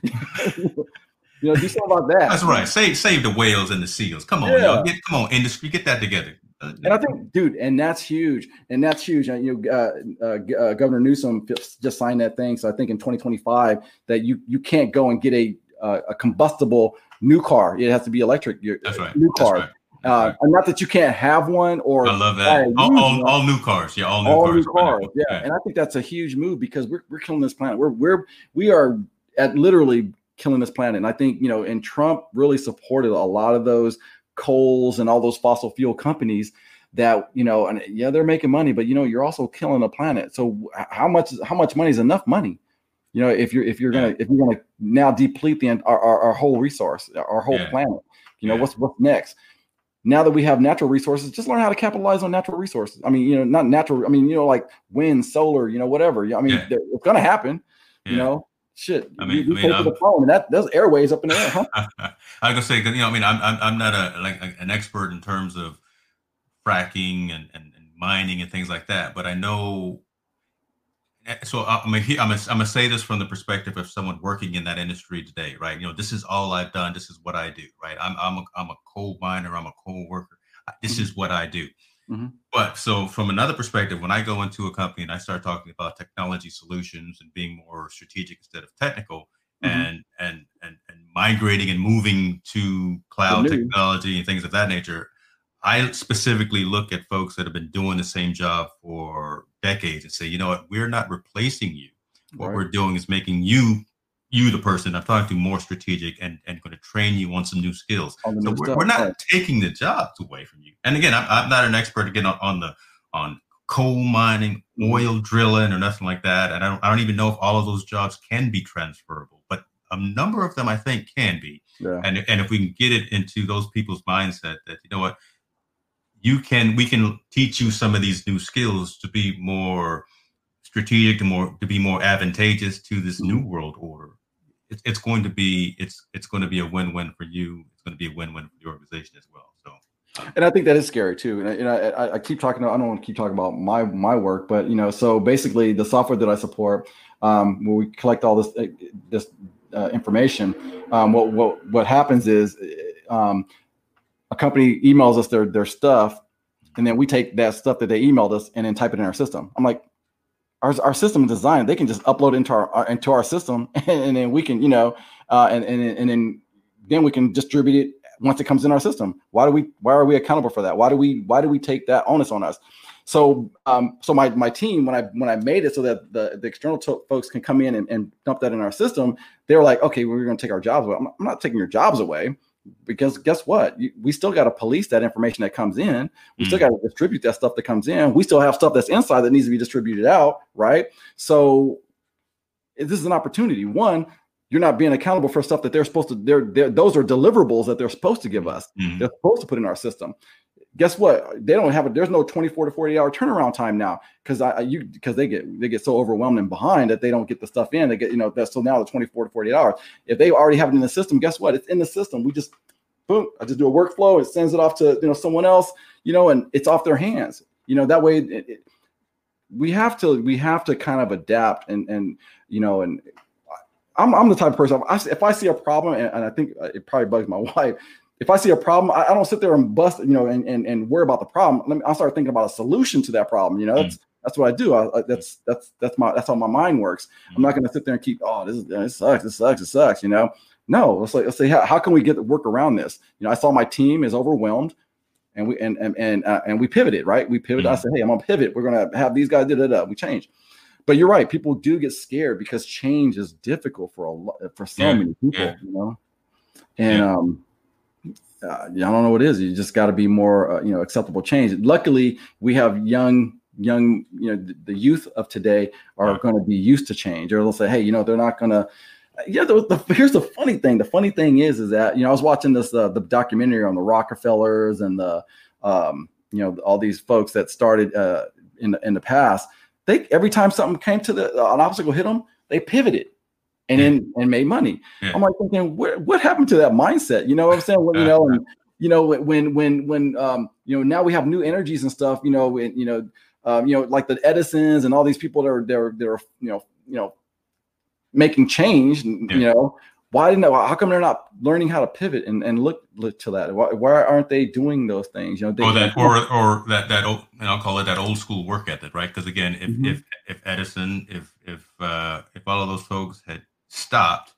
You know, do something about that. That's right. Save save the whales and the seals. Come on, yeah. Get, come on, industry, get that together. And I think, dude, and that's huge, and that's huge. And you know, uh, uh, uh, Governor Newsom just signed that thing. So I think in 2025 that you you can't go and get a uh, a combustible new car. It has to be electric. That's right. New car. Right. Uh, not that you can't have one or I love that. All, all, all, new cars. Yeah, all new all cars. New cars. Yeah. yeah. And I think that's a huge move because we're, we're killing this planet. We're we're we are at literally killing this planet. And I think, you know, and Trump really supported a lot of those coals and all those fossil fuel companies that you know and yeah they're making money but you know you're also killing the planet. So how much how much money is enough money? You know if you're if you're gonna if you're gonna now deplete the our, our, our whole resource our whole yeah. planet you know yeah. what's what's next? Now that we have natural resources just learn how to capitalize on natural resources. I mean you know not natural i mean you know like wind solar you know whatever. I mean yeah. it's gonna happen you know Shit, I mean, you, you I mean, the phone, and that those airways up in the air, huh? I gonna say, you know, I mean, I'm I'm, I'm not a like an expert in terms of fracking and, and, and mining and things like that, but I know. Eh, so I'm gonna, I'm gonna I'm gonna say this from the perspective of someone working in that industry today, right? You know, this is all I've done. This is what I do, right? I'm I'm a, I'm a coal miner. I'm a coal worker. This mm-hmm. is what I do. Mm-hmm. But so from another perspective, when I go into a company and I start talking about technology solutions and being more strategic instead of technical mm-hmm. and, and and and migrating and moving to cloud technology and things of that nature, I specifically look at folks that have been doing the same job for decades and say, you know what, we're not replacing you. What right. we're doing is making you you, the person I'm talking to, more strategic and, and going to train you on some new skills. So new we're, we're, not right. taking the jobs away from you. And again, I'm, I'm not an expert again on, on, the on coal mining, mm-hmm. oil drilling, or nothing like that. And I don't, I don't even know if all of those jobs can be transferable, but a number of them I think can be. Yeah. And and if we can get it into those people's mindset that you know what, you can we can teach you some of these new skills to be more strategic and more to be more advantageous to this new mm-hmm. world order it's, it's going to be it's it's going to be a win-win for you it's going to be a win-win for the organization as well so and I think that is scary too. And I, know, I, I, keep talking. I don't want to keep talking about my my work, but you know, so basically, the software that I support, um, where we collect all this uh, this uh, information, um, what what what happens is, um, a company emails us their their stuff, and then we take that stuff that they emailed us and then type it in our system. I'm like, our, our system is designed they can just upload into our, our into our system and, and, then we can you know uh, and, and and then then we can distribute it once it comes in our system. Why do we why are we accountable for that? Why do we why do we take that onus on us? So um so my my team when i when i made it so that the, the external to- folks can come in and, and dump that in our system they were like okay we're going to take our jobs away. I'm, I'm not taking your jobs away because guess what? We still got to police that information that comes in. We mm. still got to distribute that stuff that comes in. We still have stuff that's inside that needs to be distributed out, right? So this is an opportunity. One, you're not being accountable for stuff that they're supposed to. They're, they're those are deliverables that they're supposed to give us. Mm. They're supposed to put in our system guess what? They don't have it. There's no 24 to 40 hour turnaround time now because I you because they get they get so overwhelmed and behind that they don't get the stuff in. They get you know that so now the 24 to 48 hours. If they already have it in the system, guess what? It's in the system. We just boom. I just do a workflow. It sends it off to you know someone else. You know, and it's off their hands. You know that way. It, it, we have to we have to kind of adapt and and you know and I'm, I'm the type of person if I see a problem and, and I think uh, it probably bugs my wife if I see a problem, I, I, don't sit there and bust, you know, and, and, and worry about the problem. Let me, I'll start thinking about a solution to that problem. You know, that's, mm. that's what I do. I, I, that's, that's, that's my, that's how my mind works. Mm. I'm not going to sit there and keep, oh, this, this sucks. This sucks. It sucks. You know, no, let's like, let's say, how, how can we get the work around this? You know, I saw my team is overwhelmed and we, and, and, and, uh, and we pivoted, right? We pivoted. Mm. I said, Hey, I'm gonna pivot. We're going to have these guys, da, da, da. we change. But you're right. People do get scared because change is difficult for a lot, for so yeah. many people, yeah. you know? and yeah. um, uh, I don't know what it is. You just got to be more, uh, you know, acceptable change. Luckily, we have young, young, you know, the, the youth of today are right. going to be used to change, or they'll say, hey, you know, they're not going to. Yeah, the, the, here's the funny thing. The funny thing is, is that you know, I was watching this uh, the documentary on the Rockefellers and the, um, you know, all these folks that started uh, in the, in the past. They every time something came to the uh, an obstacle hit them, they pivoted and then and made money. Yeah. I'm like thinking, what, what happened to that mindset? You know what I'm saying? Well, you know, and you know when when when um you know now we have new energies and stuff. You know, and, you know, um, you know, like the Edisons and all these people that are they're they're you know you know making change. Yeah. You know, why didn't how come they're not learning how to pivot and, and look, look to that? Why, why aren't they doing those things? You know, they, or that or or that that old, I'll call it that old school work ethic, right? Because again, if mm-hmm. if if Edison, if if uh, if all of those folks had stopped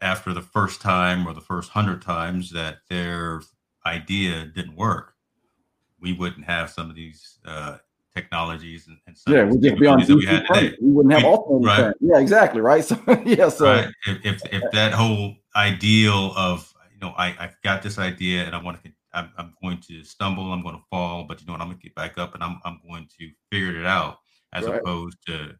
after the first time or the first hundred times that their idea didn't work, we wouldn't have some of these uh, technologies and, and yeah, we'd just be on we, had today. we wouldn't have alternating right? Yeah, exactly, right. So yeah, so right. if, if, if that whole ideal of you know I I've got this idea and I want to I'm, I'm going to stumble, I'm going to fall, but you know what, I'm going to get back up and I'm I'm going to figure it out as right. opposed to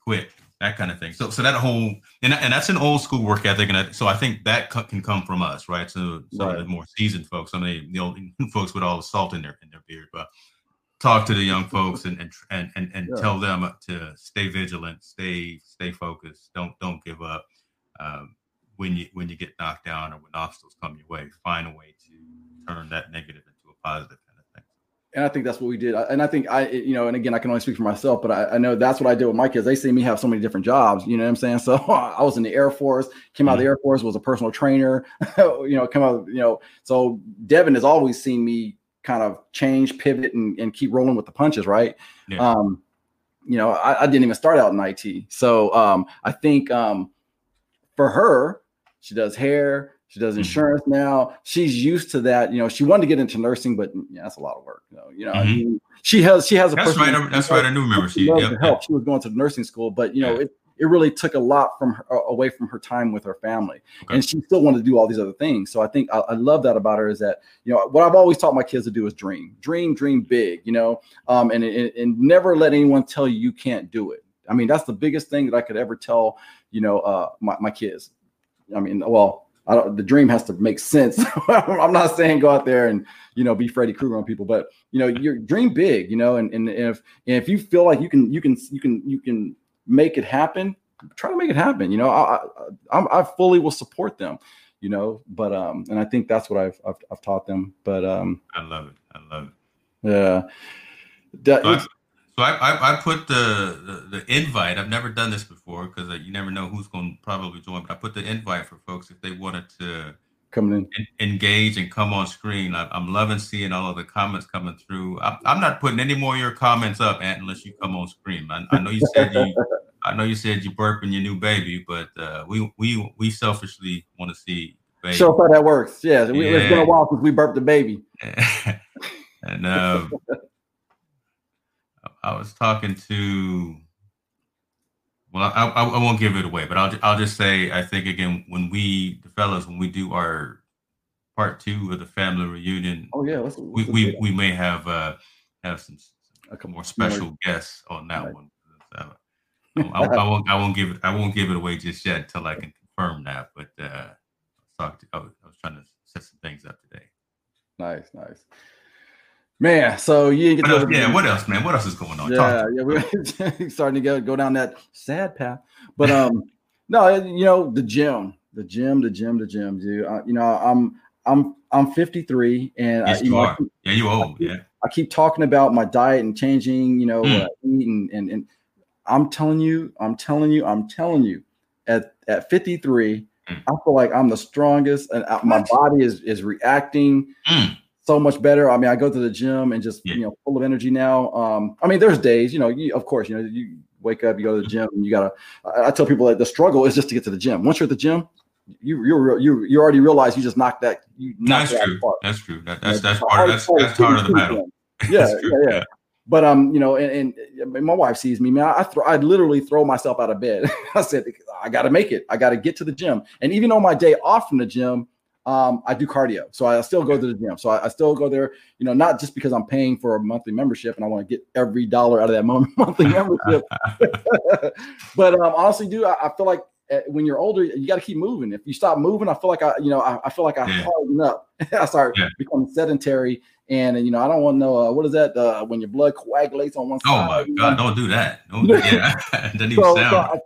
quit that kind of thing. So, so that whole and, and that's an old school work ethic, and I, so I think that can come from us, right? So some right. of the more seasoned folks, some of the, the old folks with all the salt in their in their beard, but talk to the young folks and and and and, and yeah. tell them to stay vigilant, stay stay focused, don't don't give up. Um, when you when you get knocked down or when obstacles come your way, find a way to turn that negative into a positive and I think that's what we did. And I think I, you know, and again, I can only speak for myself, but I, I, know that's what I did with my kids. They see me have so many different jobs. You know what I'm saying? So I was in the Air Force, came out of the mm-hmm. Air Force, was a personal trainer. you know, come out, you know. So Devin has always seen me kind of change, pivot, and, and keep rolling with the punches. Right. Yeah. Um, you know, I, I, didn't even start out in IT. So um, I think um, for her, she does hair, she does mm-hmm. insurance mm-hmm. now. She's used to that. You know, she wanted to get into nursing, but yeah, that's a lot of work. You know, you know, mm-hmm. I mean, she has she has a. That's right. That's right. I knew. Remember, she, yep, help. She was going to nursing school, but you know, yeah. it it really took a lot from her away from her time with her family, okay. and she still wanted to do all these other things. So I think I, I, love that about her is that you know what I've always taught my kids to do is dream, dream, dream big. You know, um, and, and and never let anyone tell you you can't do it. I mean, that's the biggest thing that I could ever tell you know uh, my my kids. I mean, well, the dream has to make sense. I'm not saying go out there and you know be Freddy Krueger on people, but you know your dream big, you know, and, and if and if you feel like you can you can you can you can make it happen, try to make it happen. You know, I I, I fully will support them. You know, but um, and I think that's what I've I've, I've taught them. But um, I love it. I love it. Yeah. That, so I, I, I put the, the, invite. I've never done this before because uh, you never know who's going to probably join. But I put the invite for folks if they wanted to come in, engage, and come on screen. I, am loving seeing all of the comments coming through. I, I'm not putting any more of your comments up, Ant, unless you come on screen. I, I know you said you. I know you said you burping your new baby, but uh, we we we selfishly want to see. Baby. Show us how that works. Yeah, yeah. it's been a while since we burped the baby. and um, I was talking to. Well, I, I, I, won't give it away, but I'll I'll just say I think again when we the fellows when we do our part two of the family reunion. Oh yeah, let's, let's we we, we may have uh have some, some more special more. guests on that right. one. So, I, I, won't I won't give it I won't give it away just yet until I can confirm that. But uh, I was, I was trying to set some things up today. Nice, nice. Man, so you what else, yeah. What else, man? What else is going on? Yeah, yeah, we're starting to go go down that sad path. But um, no, you know the gym, the gym, the gym, the gym, dude. Uh, you know, I'm I'm I'm 53, and yes, I, you, know, are. Keep, yeah, you old. Keep, yeah. I keep talking about my diet and changing. You know, mm. what I eat and, and and I'm telling you, I'm telling you, I'm telling you, at at 53, mm. I feel like I'm the strongest, and uh, my body is is reacting. Mm so much better. I mean, I go to the gym and just yeah. you know full of energy now. Um, I mean, there's days, you know, you, of course, you know, you wake up, you go to the gym, and you gotta. I, I tell people that the struggle is just to get to the gym. Once you're at the gym, you you you you already realize you just knocked that. You knocked that's, that true. that's true. That, that's that's part. That's that's part of the battle. Yeah, yeah, yeah. But um, you know, and, and my wife sees me, man. I throw, I literally throw myself out of bed. I said, I got to make it. I got to get to the gym. And even on my day off from the gym, um, I do cardio. So I still go to the gym. So I, I, still go there, you know, not just because I'm paying for a monthly membership and I want to get every dollar out of that monthly membership. but um, honestly, dude, I, I feel like eh, when you're older, you got to keep moving. If you stop moving, I feel like I, you know, I, I feel like I yeah. harden up. I start yeah. becoming sedentary. And you know, I don't want to know uh, what is that uh, when your blood coagulates on one oh side. Oh my god, don't do that. Don't, yeah, doesn't even so, sound. So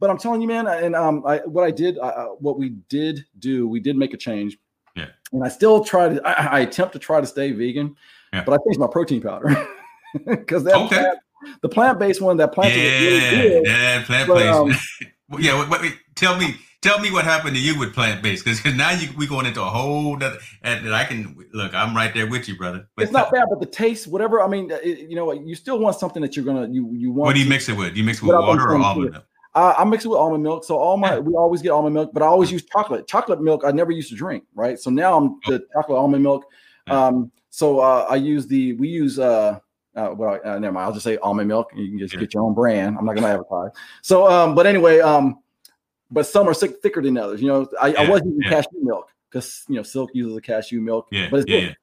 but I'm telling you, man, and um, I, what I did, uh, what we did do, we did make a change. Yeah. And I still try to, I, I attempt to try to stay vegan, yeah. but I changed my protein powder because that okay. plant, the plant based one, that plant yeah, really good. Yeah, plant based. Um, yeah, wait, wait, tell me, tell me what happened to you with plant based because now you we going into a whole other, and I can look. I'm right there with you, brother. But it's not bad, but the taste, whatever. I mean, it, you know, you still want something that you're gonna you you want. What do you mix it with? Do you mix it with water or almond milk? Uh, I mix it with almond milk. So all my we always get almond milk, but I always use chocolate. Chocolate milk I never used to drink, right? So now I'm the chocolate almond milk. Um, so uh, I use the we use uh uh, well, uh, never mind. I'll just say almond milk. You can just get your own brand. I'm not going to advertise. So, um, but anyway, um, but some are sick, thicker than others. You know, I, yeah, I was using yeah. cashew milk because you know Silk uses a cashew milk, yeah, but it's yeah, thick.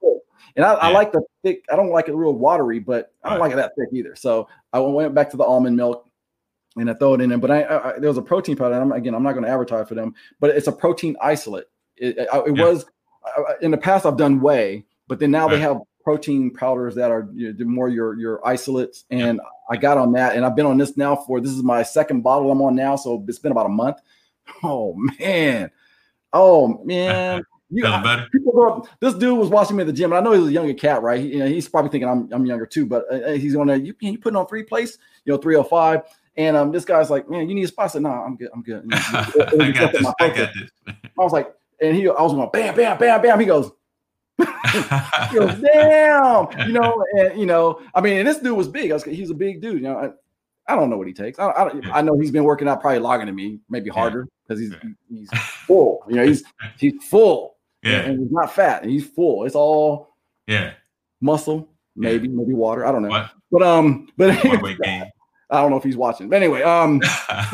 And I, I, like the thick. I don't like it real watery, but I don't right. like it that thick either. So I went back to the almond milk and I throw it in there. But I, I there was a protein powder. I'm, again, I'm not going to advertise for them, but it's a protein isolate. It, it, it was in the past. I've done whey, but then now right. they have protein powders that are you know, more your your isolates. And I got on that, and I've been on this now for this is my second bottle I'm on now, so it's been about a month. Oh man, oh man. You, I, people this dude was watching me at the gym, and I know he's a younger cat, right? He, you know, he's probably thinking I'm, I'm younger too, but uh, he's on there. You, you putting on three place, you know, 305. And um, this guy's like, man, you need a spot. I said, no, nah, I'm good. I'm good. I got this. I got this. I was like, and he, I was going, bam, bam, bam, bam. He goes, he goes, damn, you know, and you know, I mean, and this dude was big. I was, he's a big dude. You know, I, I don't know what he takes. I, I, yeah. I know he's been working out probably logging to me, maybe harder because he's yeah. he's full. You know, he's he's full. Yeah, and he's not fat. And he's full. It's all yeah muscle, maybe maybe water. I don't know. What? But um, but I don't know if he's watching, but anyway, um,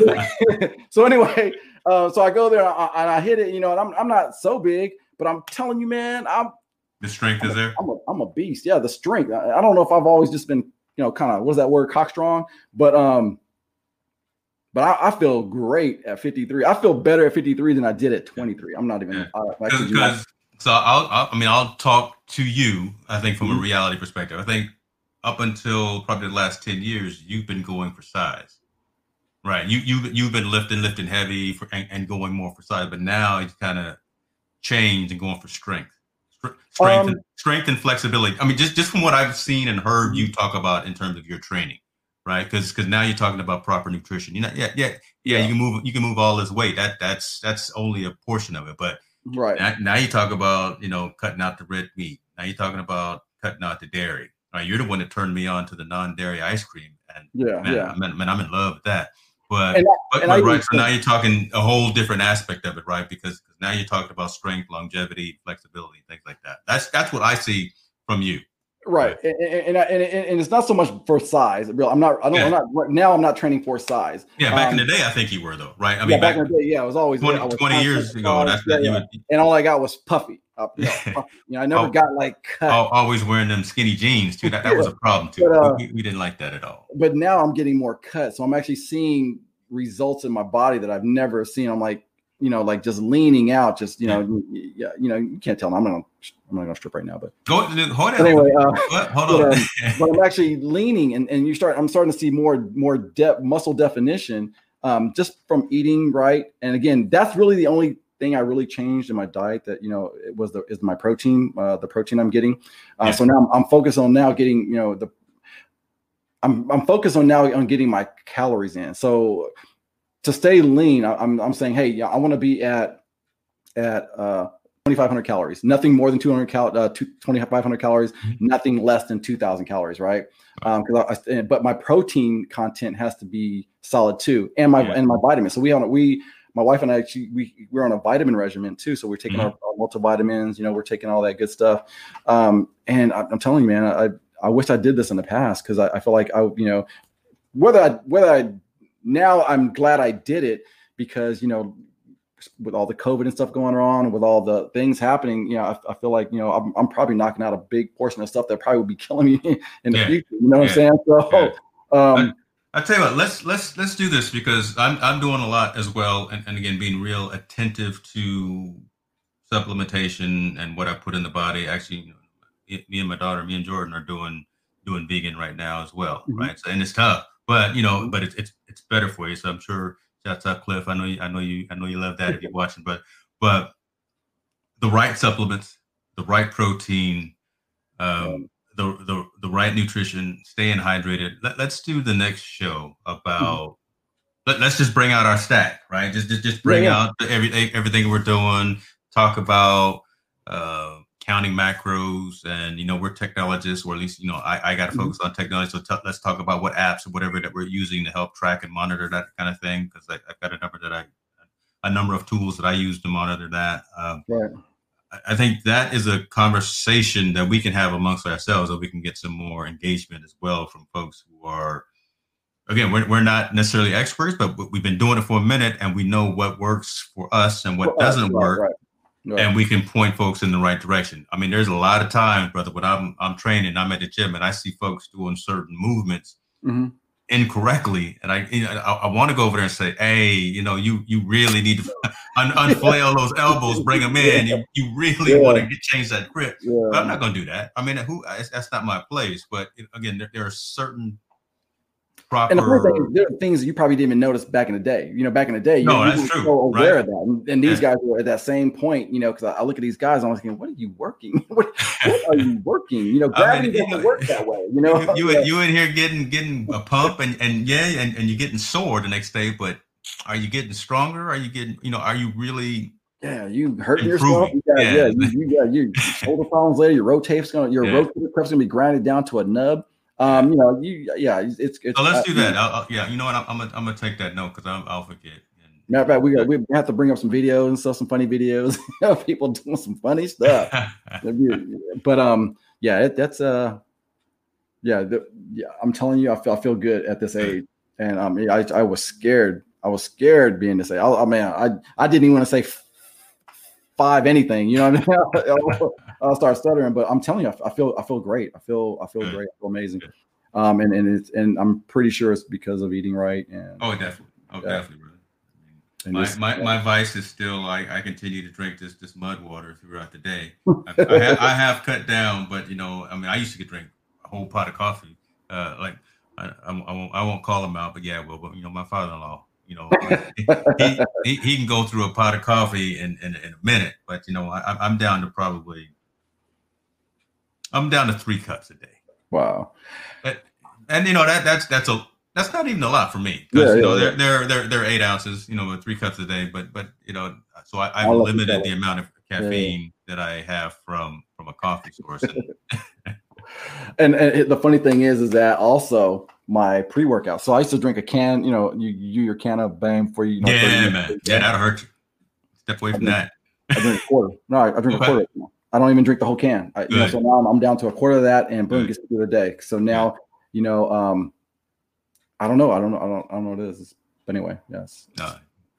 so anyway, uh, so I go there and I, hit it, you know, and I'm I'm not so big, but I'm telling you, man, I'm the strength I'm is a, there. I'm a, I'm a beast. Yeah, the strength. I, I don't know if I've always just been, you know, kind of what's that word, cock strong, but um, but I, I, feel great at 53. I feel better at 53 than I did at 23. I'm not even yeah. so I'll, I'll, i mean I'll talk to you. I think from mm-hmm. a reality perspective, I think up until probably the last 10 years, you've been going for size. Right. You you you've been lifting, lifting heavy for, and, and going more for size, but now it's kind of changed and going for strength. Strength, um, and, strength and flexibility. I mean, just just from what I've seen and heard you talk about in terms of your training, right? Because because now you're talking about proper nutrition. You know, yeah, yeah, yeah. You can move you can move all this weight. That that's that's only a portion of it. But right now, now you talk about you know cutting out the red meat. Now you're talking about cutting out the dairy Right, you're the one that turned me on to the non-dairy ice cream, and yeah, man, yeah. man, man, I'm in love with that. But, and, but, but right, so now you're talking a whole different aspect of it, right? Because now you're talking about strength, longevity, flexibility, things like that. That's that's what I see from you. Right, and and, and, and it's not so much for size. Real, I'm not. I don't. Yeah. I'm not now. I'm not training for size. Yeah, back um, in the day, I think you were though, right? I mean, yeah, back, back, in the day, yeah, I was always 20, was 20 years ago. That's yeah, that, yeah. Would, and all I got was puffy. Uh, you, know, you know, I never oh, got like cut. always wearing them skinny jeans too. That, that was a problem too. But, uh, we, we didn't like that at all. But now I'm getting more cut, so I'm actually seeing results in my body that I've never seen. I'm like, you know, like just leaning out, just you know, yeah, you know, you can't tell. I'm gonna, I'm not gonna strip right now, but go hold on. Anyway, uh, hold on. But, um, but, I'm actually leaning, and and you start. I'm starting to see more more depth, muscle definition, um, just from eating right. And again, that's really the only thing I really changed in my diet. That you know, it was the is my protein, uh, the protein I'm getting. Uh, yeah. So now I'm, I'm focused on now getting you know the. I'm I'm focused on now on getting my calories in. So to stay lean, I, am I'm saying, hey, yeah, I want to be at at uh, 2,500 calories, nothing more than 200 cal, uh, 2,500 calories, mm-hmm. nothing less than 2,000 calories, right? Um, I, but my protein content has to be solid too, and my yeah. and my vitamins. So we on we my wife and I actually we we're on a vitamin regimen too. So we're taking mm-hmm. our, our, multivitamins, you know, we're taking all that good stuff. Um, and I, am telling you, man, I I wish I did this in the past because I, I feel like I you know whether I whether I now I'm glad I did it because you know with all the COVID and stuff going on, with all the things happening, you know, I, I feel like you know I'm, I'm, probably knocking out a big portion of stuff that probably would be killing me in the yeah. future. You know what yeah. I'm saying? So, yeah. um, I, tell you what, let's let's let's do this because I'm I'm doing a lot as well, and, and again being real attentive to supplementation and what I put in the body. Actually, you know, me and my daughter, me and Jordan, are doing doing vegan right now as well, mm-hmm. right? So and it's tough, but you know, but it's it's it's better for you. So I'm sure Shouts out Cliff. I know you. I know you. I know you love that if you're watching. But but the right supplements, the right protein, um, the the the right nutrition, staying hydrated. Let, us do the next show about. Mm-hmm. Let, us just bring out our stack, right? Just just just bring yeah, yeah. out everything everything we're doing. Talk about. Uh, counting macros and you know we're technologists or at least you know i, I got to mm-hmm. focus on technology so t- let's talk about what apps or whatever that we're using to help track and monitor that kind of thing because i've got a number that i a number of tools that i use to monitor that um, right. I, think that is a conversation that we can have amongst ourselves that we can get some more engagement as well from folks who are again we're, we're not necessarily experts but we've been doing it for a minute and we know what works for us and what doesn't right, work right Right. and we can point folks in the right direction. I mean, there's a lot of times, brother, when I'm I'm training, I'm at the gym, and I see folks doing certain movements mm-hmm. Incorrectly, and I you know, I, I want to go over there and say, hey, you know, you you really need to un- unflail those elbows, bring them in. You you really yeah. want to change that grip. Yeah. But I'm not going to do that. I mean, who that's not my place. But again, there, there are certain proper. And the first thing is, there are things that you probably didn't even notice back in the day. You know, back in the day, you, no, that's true. So aware right? of that. And, and these yeah. guys were at that same point. You know, because I, I, look at these guys, I'm thinking, what are you working? what, what, are you working? You know, gravity I mean, doesn't work that way. You know, you, you, you in here getting getting a pump and and yeah, and, and you're getting sore the next day, but are you getting stronger? Are you getting, you know, are you really yeah, you hurting yourself. You got, yeah, yeah you, you got you shoulder problems later. Your rotate's gonna your yeah. rotator cuff's gonna be grinded down to a nub. Um, you know, you yeah, it's. it's oh, let's uh, do that. I'll, I'll, yeah, you know what? I'm, I'm gonna I'm gonna take that note because I'll forget. Matter of fact, we got we have to bring up some videos and stuff, some funny videos of people doing some funny stuff. but um, yeah, it, that's uh, yeah, the, yeah. I'm telling you, I feel I feel good at this age, and um, I I was scared. I was scared being this age. I, I mean, I I didn't even want to say five anything. You know what I mean? I'll, start stuttering, but I'm telling you, I, feel I feel great. I feel I feel Good. great. I feel amazing. Um, and and it's and I'm pretty sure it's because of eating right. And oh, definitely. Oh, yeah. definitely, brother. my, my, my vice is still I, I continue to drink this this mud water throughout the day. I, I, have, I have cut down, but you know, I mean, I used to drink a whole pot of coffee. Uh, like I, I, won't, I won't call him out, but yeah, well, but you know, my father-in-law, you know, he, he, he, can go through a pot of coffee in, in, in a minute, but you know, I, I'm down to probably, I'm down to three cups a day. Wow. But, and you know that that's that's a that's not even a lot for me because yeah, you know yeah, they're, they're they're they're eight ounces, you know, three cups a day. But but you know, so I, I've limited the amount of caffeine that I have from from a coffee source. and, and the funny thing is, is that also my pre workout. So I used to drink a can. You know, you you your can of bang for you. Know, yeah, man. Yeah, that'll hurt you. Step away from I drink, that. I drink a quarter. No, I, I drink okay. a quarter. I don't even drink the whole can. I, you know, so now I'm, I'm, down to a quarter of that, and boom, gets through the day. So now, you know, um, I don't know. I don't know. I don't. I don't know what it is. But anyway, yes. No,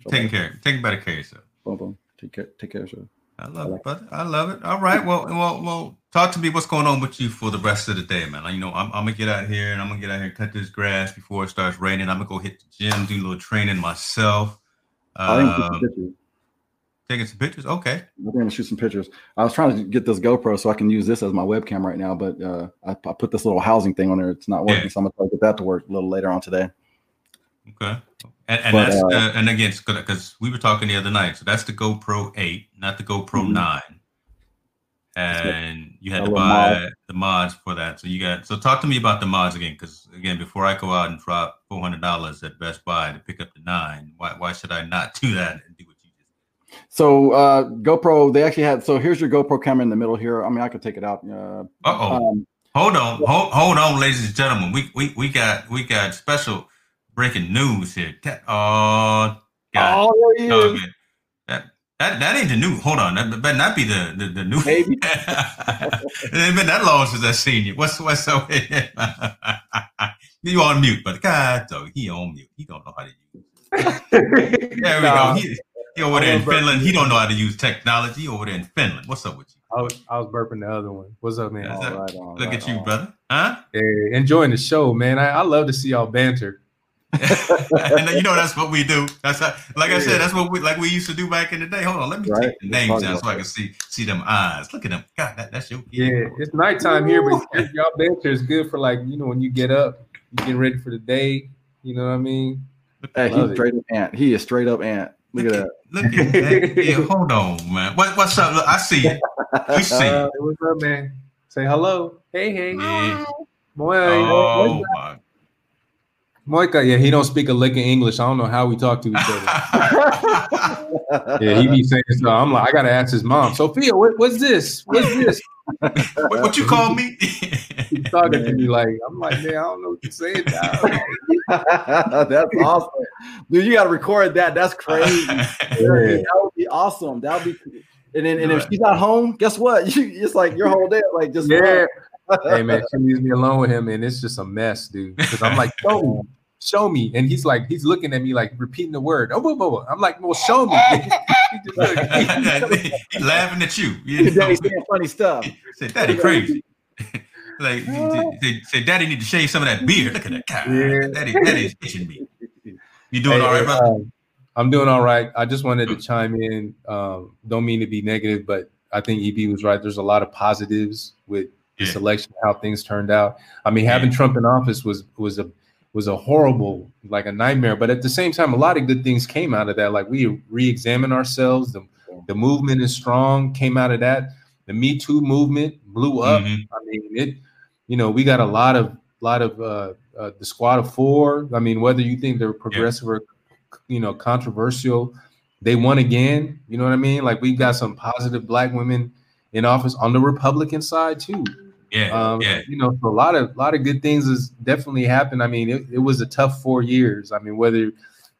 taking care. Taking better care of yourself. Boom, boom. Take care. Take care of yourself. I love I it, brother. I love it. All right. Well, well, well. Talk to me. What's going on with you for the rest of the day, man? You know, I'm, I'm, gonna get out here and I'm gonna get out here and cut this grass before it starts raining. I'm gonna go hit the gym, do a little training myself. Um, taking some pictures. Okay. I'm gonna shoot some pictures. I was trying to get this GoPro so I can use this as my webcam right now, but uh, I, I, put this little housing thing on there. It's not working, yeah. so I'm gonna try to get that to work a little later on today. Okay. And, and but, that's uh, the, and again, because we were talking the other night, so that's the GoPro eight, not the GoPro mm-hmm. nine. And you had to buy mod. the mods for that. So you got so talk to me about the mods again, because again, before I go out and drop four hundred dollars at Best Buy to pick up the nine, why why should I not do that and do just? So uh, GoPro, they actually had. So here's your GoPro camera in the middle here. I mean, I could take it out. Uh oh. Um, hold on, hold, hold on, ladies and gentlemen. We we we got we got special breaking news here. Oh, God. Oh, oh that, that that ain't the new. Hold on, that better not be the the, the new. Maybe. it ain't been that long since I seen you. What's what's so? you on mute, but God, so he on mute. He don't know how to use. It. there we nah. go. He, He over there in Finland. He don't know how to use technology. over there in Finland. What's up with you? I was, I was burping the other one. What's up, man? That, right on, look right at you, on. brother. Huh? Hey, enjoying the show, man. I, I love to see y'all banter. and you know that's what we do. That's how, like yeah. I said, that's what we like we used to do back in the day. Hold on, let me right. take the names down so I can see see them eyes. Look at them. God, that, that's your kid. Yeah, it's nighttime here, but y'all banter is good for like you know when you get up, you getting ready for the day. You know what I mean? Hey, he's straight up ant. He is straight up ant. Look, look at, that. Look at that. Yeah, hold on, man. What, what's up? Look, I see it. We see uh, What's up, man? Say hello. Hey, hey. Yeah. Boy, oh, my Moika, yeah, he don't speak a lick of English. I don't know how we talk to each other. yeah, he be saying stuff. I'm like, I gotta ask his mom. Sophia, what, what's this? What's this? What, what, you call me? He's talking to me like, I'm like, man, I don't know what you're saying. That's awesome, dude. You gotta record that. That's crazy. Yeah. That would be awesome. That would be. And then, and if she's not home, guess what? You, it's like your whole day, like just yeah hey man, she leaves me alone with him, and it's just a mess, dude. Because I'm like, show me, show me, and he's like, he's looking at me like repeating the word. Oh, blah, blah, blah. I'm like, well, show me. he's laughing at you. you know? Daddy's saying funny stuff. Say, Daddy crazy. like, say, say, Daddy need to shave some of that beard. Look at that guy. Yeah. Daddy, Daddy's itching me. You doing hey, all right, brother? Um, I'm doing all right. I just wanted to chime in. Um, don't mean to be negative, but I think EB was right. There's a lot of positives with yeah. this election, how things turned out. I mean, having yeah. Trump in office was was a was a horrible, like a nightmare. But at the same time, a lot of good things came out of that. Like we re-examine ourselves. The the movement is strong. Came out of that. The Me Too movement blew up. Mm-hmm. I mean, it. You know, we got a lot of lot of uh, uh, the Squad of Four. I mean, whether you think they're progressive yeah. or you know controversial, they won again. You know what I mean? Like we've got some positive black women in office on the Republican side too. Yeah, um, yeah. You know, so a lot of a lot of good things has definitely happened. I mean, it, it was a tough four years. I mean, whether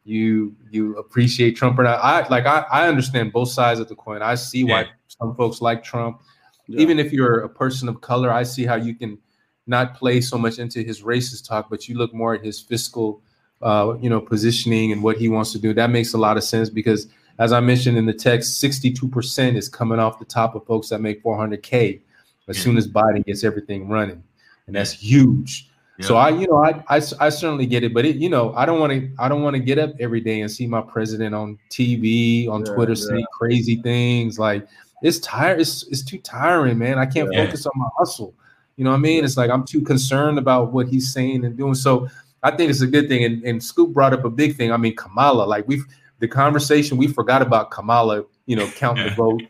you you appreciate Trump or not, I like I, I understand both sides of the coin. I see yeah. why some folks like Trump. Yeah. Even if you're a person of color, I see how you can not play so much into his racist talk, but you look more at his fiscal, uh, you know, positioning and what he wants to do. That makes a lot of sense because, as I mentioned in the text, 62% is coming off the top of folks that make 400k as soon as Biden gets everything running, and that's huge. Yeah. So I, you know, I, I, I certainly get it, but it, you know, I don't want to, I don't want to get up every day and see my president on TV, on yeah, Twitter, yeah. saying crazy things. Like it's tired, it's, it's too tiring, man. I can't focus on my hustle. You know what I mean? It's like I'm too concerned about what he's saying and doing. So I think it's a good thing. And, and Scoop brought up a big thing. I mean, Kamala, like we've the conversation we forgot about Kamala, you know, counting the vote.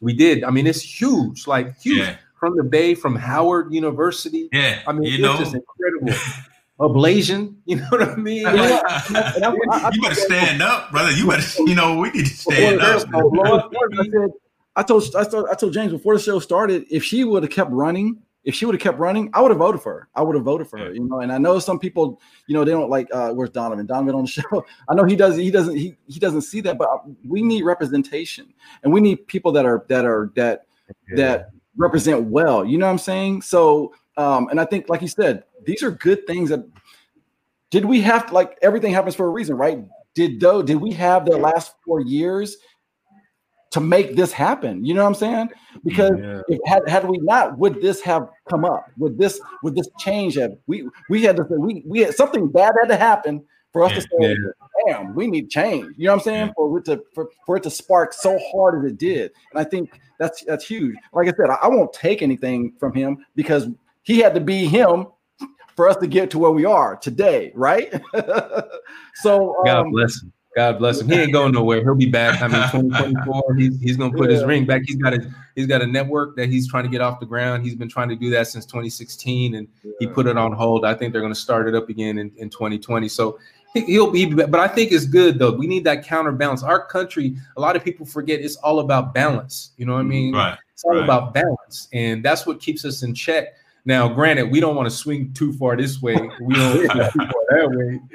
We did. I mean, it's huge, like huge from the Bay, from Howard University. Yeah, I mean, you it's know, just incredible. Ablation, you know what I mean? Like, I, I, you better stand up, brother. You better, you know, we need to stand up. I, said, I told, I told, I told James before the show started, if she would have kept running, if she would have kept running, I would have voted for her. I would have voted for her, you know. And I know some people, you know, they don't like. Uh, where's Donovan? Donovan on the show. I know he does. He doesn't. He he doesn't see that. But we need representation, and we need people that are that are that yeah. that represent well. You know what I'm saying? So, um, and I think, like you said, these are good things that did we have to like everything happens for a reason, right? Did though did we have the last four years to make this happen? You know what I'm saying? Because yeah. if had, had we not, would this have come up? Would this would this change have we we had to say we we had something bad had to happen for us yeah. to say. Damn, we need change. You know what I'm saying? For it to for, for it to spark so hard as it did. And I think that's that's huge. Like I said, I, I won't take anything from him because he had to be him for us to get to where we are today, right? so um, God bless him. God bless him. He ain't going nowhere. He'll be back. I mean, 2024. He's he's gonna put yeah. his ring back. He's got a he's got a network that he's trying to get off the ground. He's been trying to do that since 2016, and yeah. he put it on hold. I think they're gonna start it up again in, in 2020. So he'll be but i think it's good though. We need that counterbalance. Our country a lot of people forget it's all about balance. You know what i mean? Right it's all right. about balance. And that's what keeps us in check Now, mm-hmm. granted, we don't want to swing too far this way. We don't swing too far that way.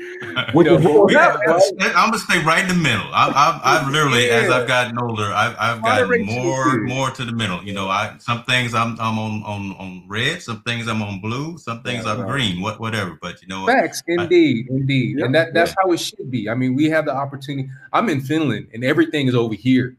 You know, we, I'm gonna stay right in the middle. I, I, I've literally, yeah. as I've gotten older, I've, I've gotten more, more to the middle. You know, I some things I'm, I'm on, on, on red, some things I'm on blue, some things yeah, I'm right. green, what, whatever. But you know, facts, I, indeed, indeed, and that, that's how it should be. I mean, we have the opportunity. I'm in Finland, and everything is over here.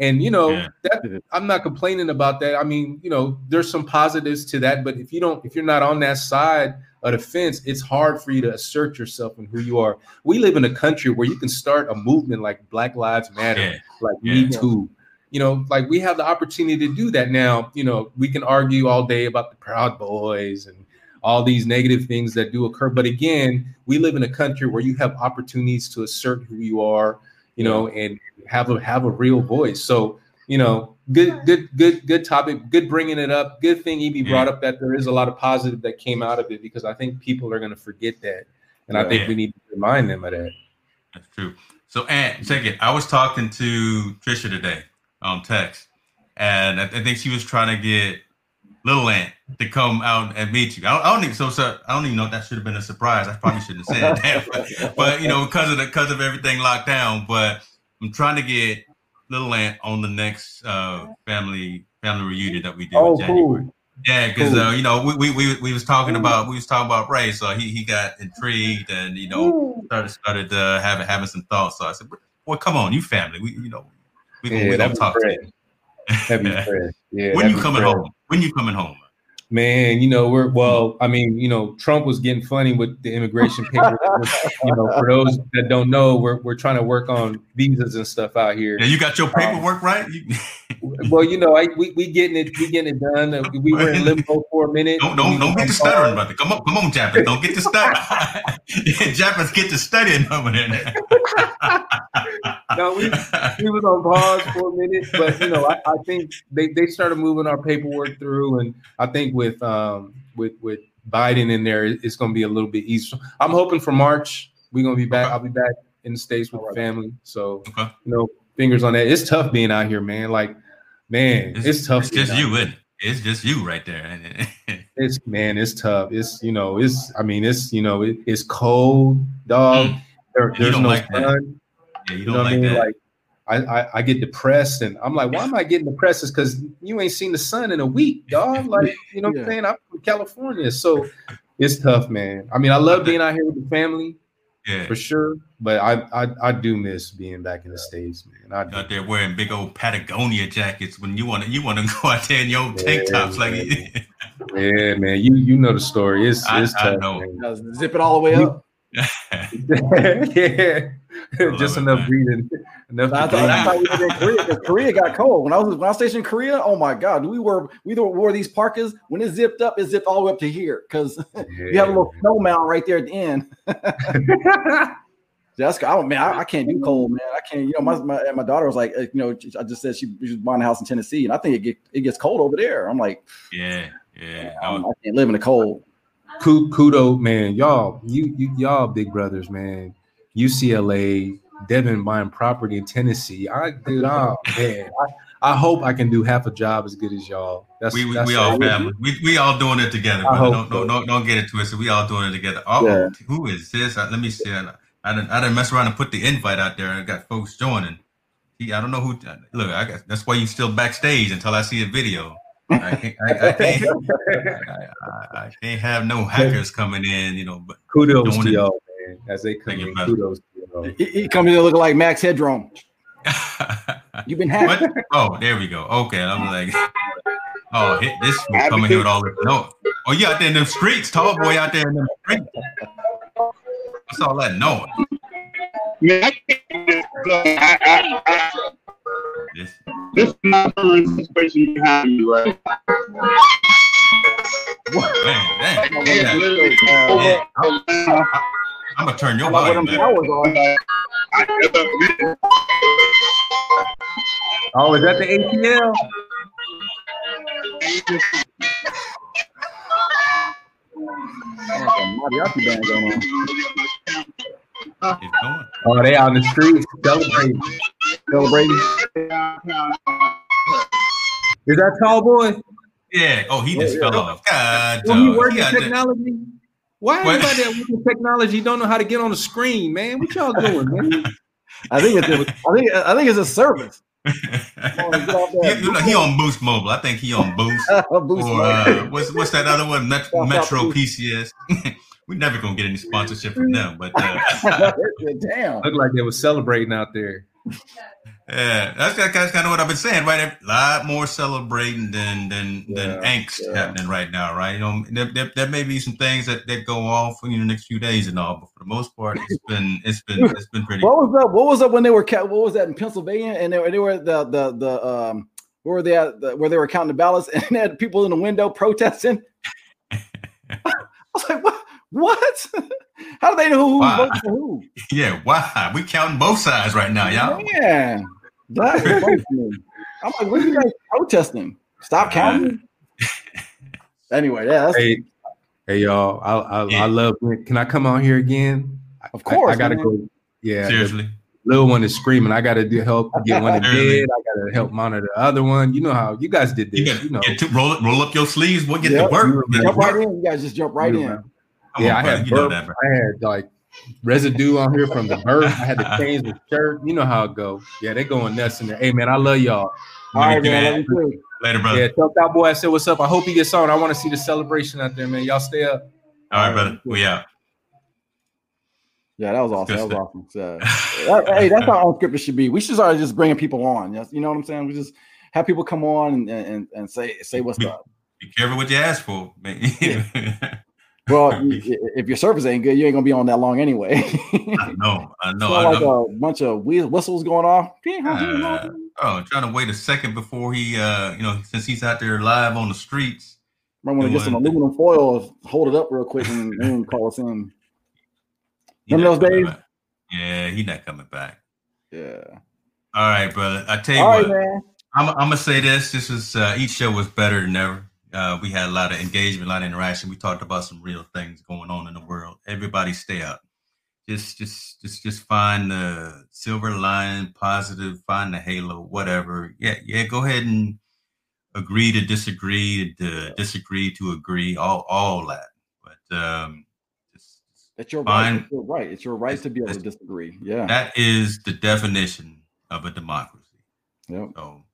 And you know, yeah. that I'm not complaining about that. I mean, you know, there's some positives to that, but if you don't, if you're not on that side of the fence, it's hard for you to assert yourself and who you are. We live in a country where you can start a movement like Black Lives Matter, yeah. like yeah. Me Too. You know, like we have the opportunity to do that now. You know, we can argue all day about the Proud Boys and all these negative things that do occur. But again, we live in a country where you have opportunities to assert who you are, you know, and have a have a real voice. So you know, good good good good topic. Good bringing it up. Good thing EB brought up that there is a lot of positive that came out of it because I think people are going to forget that, and I think we need to remind them of that. That's true. So, and second. I was talking to Trisha today um, on text, and I, I think she was trying to get Little Ant to come out and meet you. I don't, I don't even so, so I don't even know if that should have been a surprise. I probably shouldn't have said that, but, but you know because of the because of everything locked down. But I'm trying to get Little Ant on the next uh, family family reunion that we do oh, in January. Cool. Yeah, because cool. uh, you know we, we we we was talking about we was talking about Ray, so he he got intrigued and you know started started uh, having having some thoughts. So I said, "Well, come on, you family, we you know we gonna, yeah, we gonna talk." To you. yeah. When you coming home? When you coming home? Man, you know, we're well, I mean, you know, Trump was getting funny with the immigration papers. you know, for those that don't know, we're we're trying to work on visas and stuff out here. Yeah, you got your paperwork um, right? well, you know, I we, we getting it, we getting it done. Uh, we were in limbo for a minute. Don't don't, don't get to stuttering, brother. Come on, come on, Japan. Don't get to stuttering. yeah, Japanese get to studying over there. no, we, we was on pause for a minute, but you know, I, I think they, they started moving our paperwork through, and I think with um with with Biden in there, it's going to be a little bit easier. I'm hoping for March we're going to be back. Okay. I'll be back in the states with the family, so okay. you know, fingers on that. It's tough being out here, man. Like, man, it's, it's tough. It's just you, it? It's just you right there. it's man, it's tough. It's you know, it's I mean, it's you know, it, it's cold, dog. Mm. There, there's no like sun. Yeah, you, you know what I mean? That. Like I, I, I, get depressed and I'm like, why am I getting depressed? Is because you ain't seen the sun in a week, dog. Like, you know yeah. what I'm saying? I'm from California. So it's tough, man. I mean, I love being out here with the family. Yeah. For sure. But I, I I do miss being back in the States, man. I out there wearing big old Patagonia jackets when you want to you want to go out there in your tank yeah, tops like Yeah, man. You you know the story. It's it's I, tough. I know. Zip it all the way up. yeah. just enough breathing. Enough. I thought, I thought we were in Korea because Korea got cold. When I was when I was stationed in Korea, oh my god, we were we wore these parkas. When it zipped up, it zipped all the way up to here because yeah. you have a little snow mountain right there at the end. That's I don't man, I, I, can't do cold, man. I can't. You know, my my, my daughter was like, uh, you know, I just said she, she was buying a house in Tennessee, and I think it get it gets cold over there. I'm like, yeah, yeah, I, I can't live in the cold. Kudo, man, y'all, you, you y'all big brothers, man. UCLA, Devin buying property in Tennessee. I dude, oh man, I, I hope I can do half a job as good as y'all. That's we we, that's we all family. We, we all doing it together. Don't, don't, don't don't get it twisted. We all doing it together. Oh, yeah. who is this? Uh, let me see. I, I didn't I didn't mess around and put the invite out there and got folks joining. He, I don't know who. Look, I got, that's why you still backstage until I see a video. I can't, I, I, can't, I, can't have no hackers coming in, you know. But kudos to y'all man. As they come in, kudos. He, he comes in looking like Max Headroom. You've been hacked. Oh, there we go. Okay, I'm like, oh, hit this coming here with all this. No, oh, you out there in them streets, tall boy out there in them streets. What's all that noise? Man, I, I, this, this is not the situation behind me, right? Man, man, man. I'm, I'm gonna turn your volume down. Oh, is that the ATL? mariachi band going on. Oh, they on the streets celebrating. Celebrating. Is that tall boy? Yeah. Oh, he just yeah, fell off. God. Well, he working technology. Why everybody that working technology don't know how to get on the screen, man? What y'all doing, man? I think it's I think I think it's a service. he, he, on Boost Mobile. I think he on Boost. Boost or uh, what's what's that other one? Met, Metro PCS. We're never gonna get any sponsorship from them, but uh, damn, looked like they were celebrating out there. Yeah, that's, that's kind of what I've been saying, right? A lot more celebrating than than yeah, than angst yeah. happening right now, right? You know, there, there, there, may be some things that, that go off in the next few days and all, but for the most part, it's been it's been it's been pretty. What was that? What was that when they were what was that in Pennsylvania? And they were they were the the the um where were they at? The, where they were counting the ballots and they had people in the window protesting. I was like, what? What? How do they know who's voting for who? Yeah, why? We counting both sides right now, y'all. Yeah. That's I'm like, what are you guys protesting? Stop uh, counting. anyway, yeah. hey, hey, y'all. I I, yeah. I love. It. Can I come on here again? Of course. I, I gotta man. go. Yeah. Seriously. Little one is screaming. I gotta do help get one dead. I gotta help monitor the other one. You know how you guys did this. You, gotta, you know, to roll roll up your sleeves. What get yep. the work? Jump right in. You guys just jump right in. Yeah, I had, burp, I had like residue on here from the birth. I had to change the shirt. You know how it go. Yeah, they going nuts in there. Hey man, I love y'all. All right, man. Later, brother. Yeah, tell Cowboy I said what's up. I hope he gets on. I want to see the celebration out there, man. Y'all stay up. All right, brother. We out. Yeah, that was awesome. That was awesome. So, hey, that's how unscripted should be. We should start just bringing people on. Yes, you know what I'm saying. We just have people come on and and, and say say what's be, up. Be careful what you ask for, man. Well, if your service ain't good, you ain't gonna be on that long anyway. I know, I know. I like know. a bunch of whistles going off. Uh, oh, trying to wait a second before he, uh, you know, since he's out there live on the streets. I want to get some aluminum foil, hold it up real quick, and, and call us in. Remember those days? Back. Yeah, he's not coming back. Yeah. All right, brother. I tell you All what, right, I'm, I'm, gonna say this. This is uh, each show was better than ever. Uh, we had a lot of engagement, a lot of interaction. We talked about some real things going on in the world. Everybody stay up. Just, just, just, just find the silver line, positive. Find the halo, whatever. Yeah, yeah. Go ahead and agree to disagree, to disagree to agree. All, all that. But um, just, it's your find, right. It's your right. It's your right to be able to disagree. Yeah. That is the definition of a democracy. Yep. So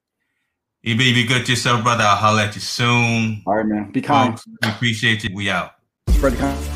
you be, be good to yourself, brother. I'll holler at you soon. All right, man. Be kind. We appreciate you. We out. Spread the.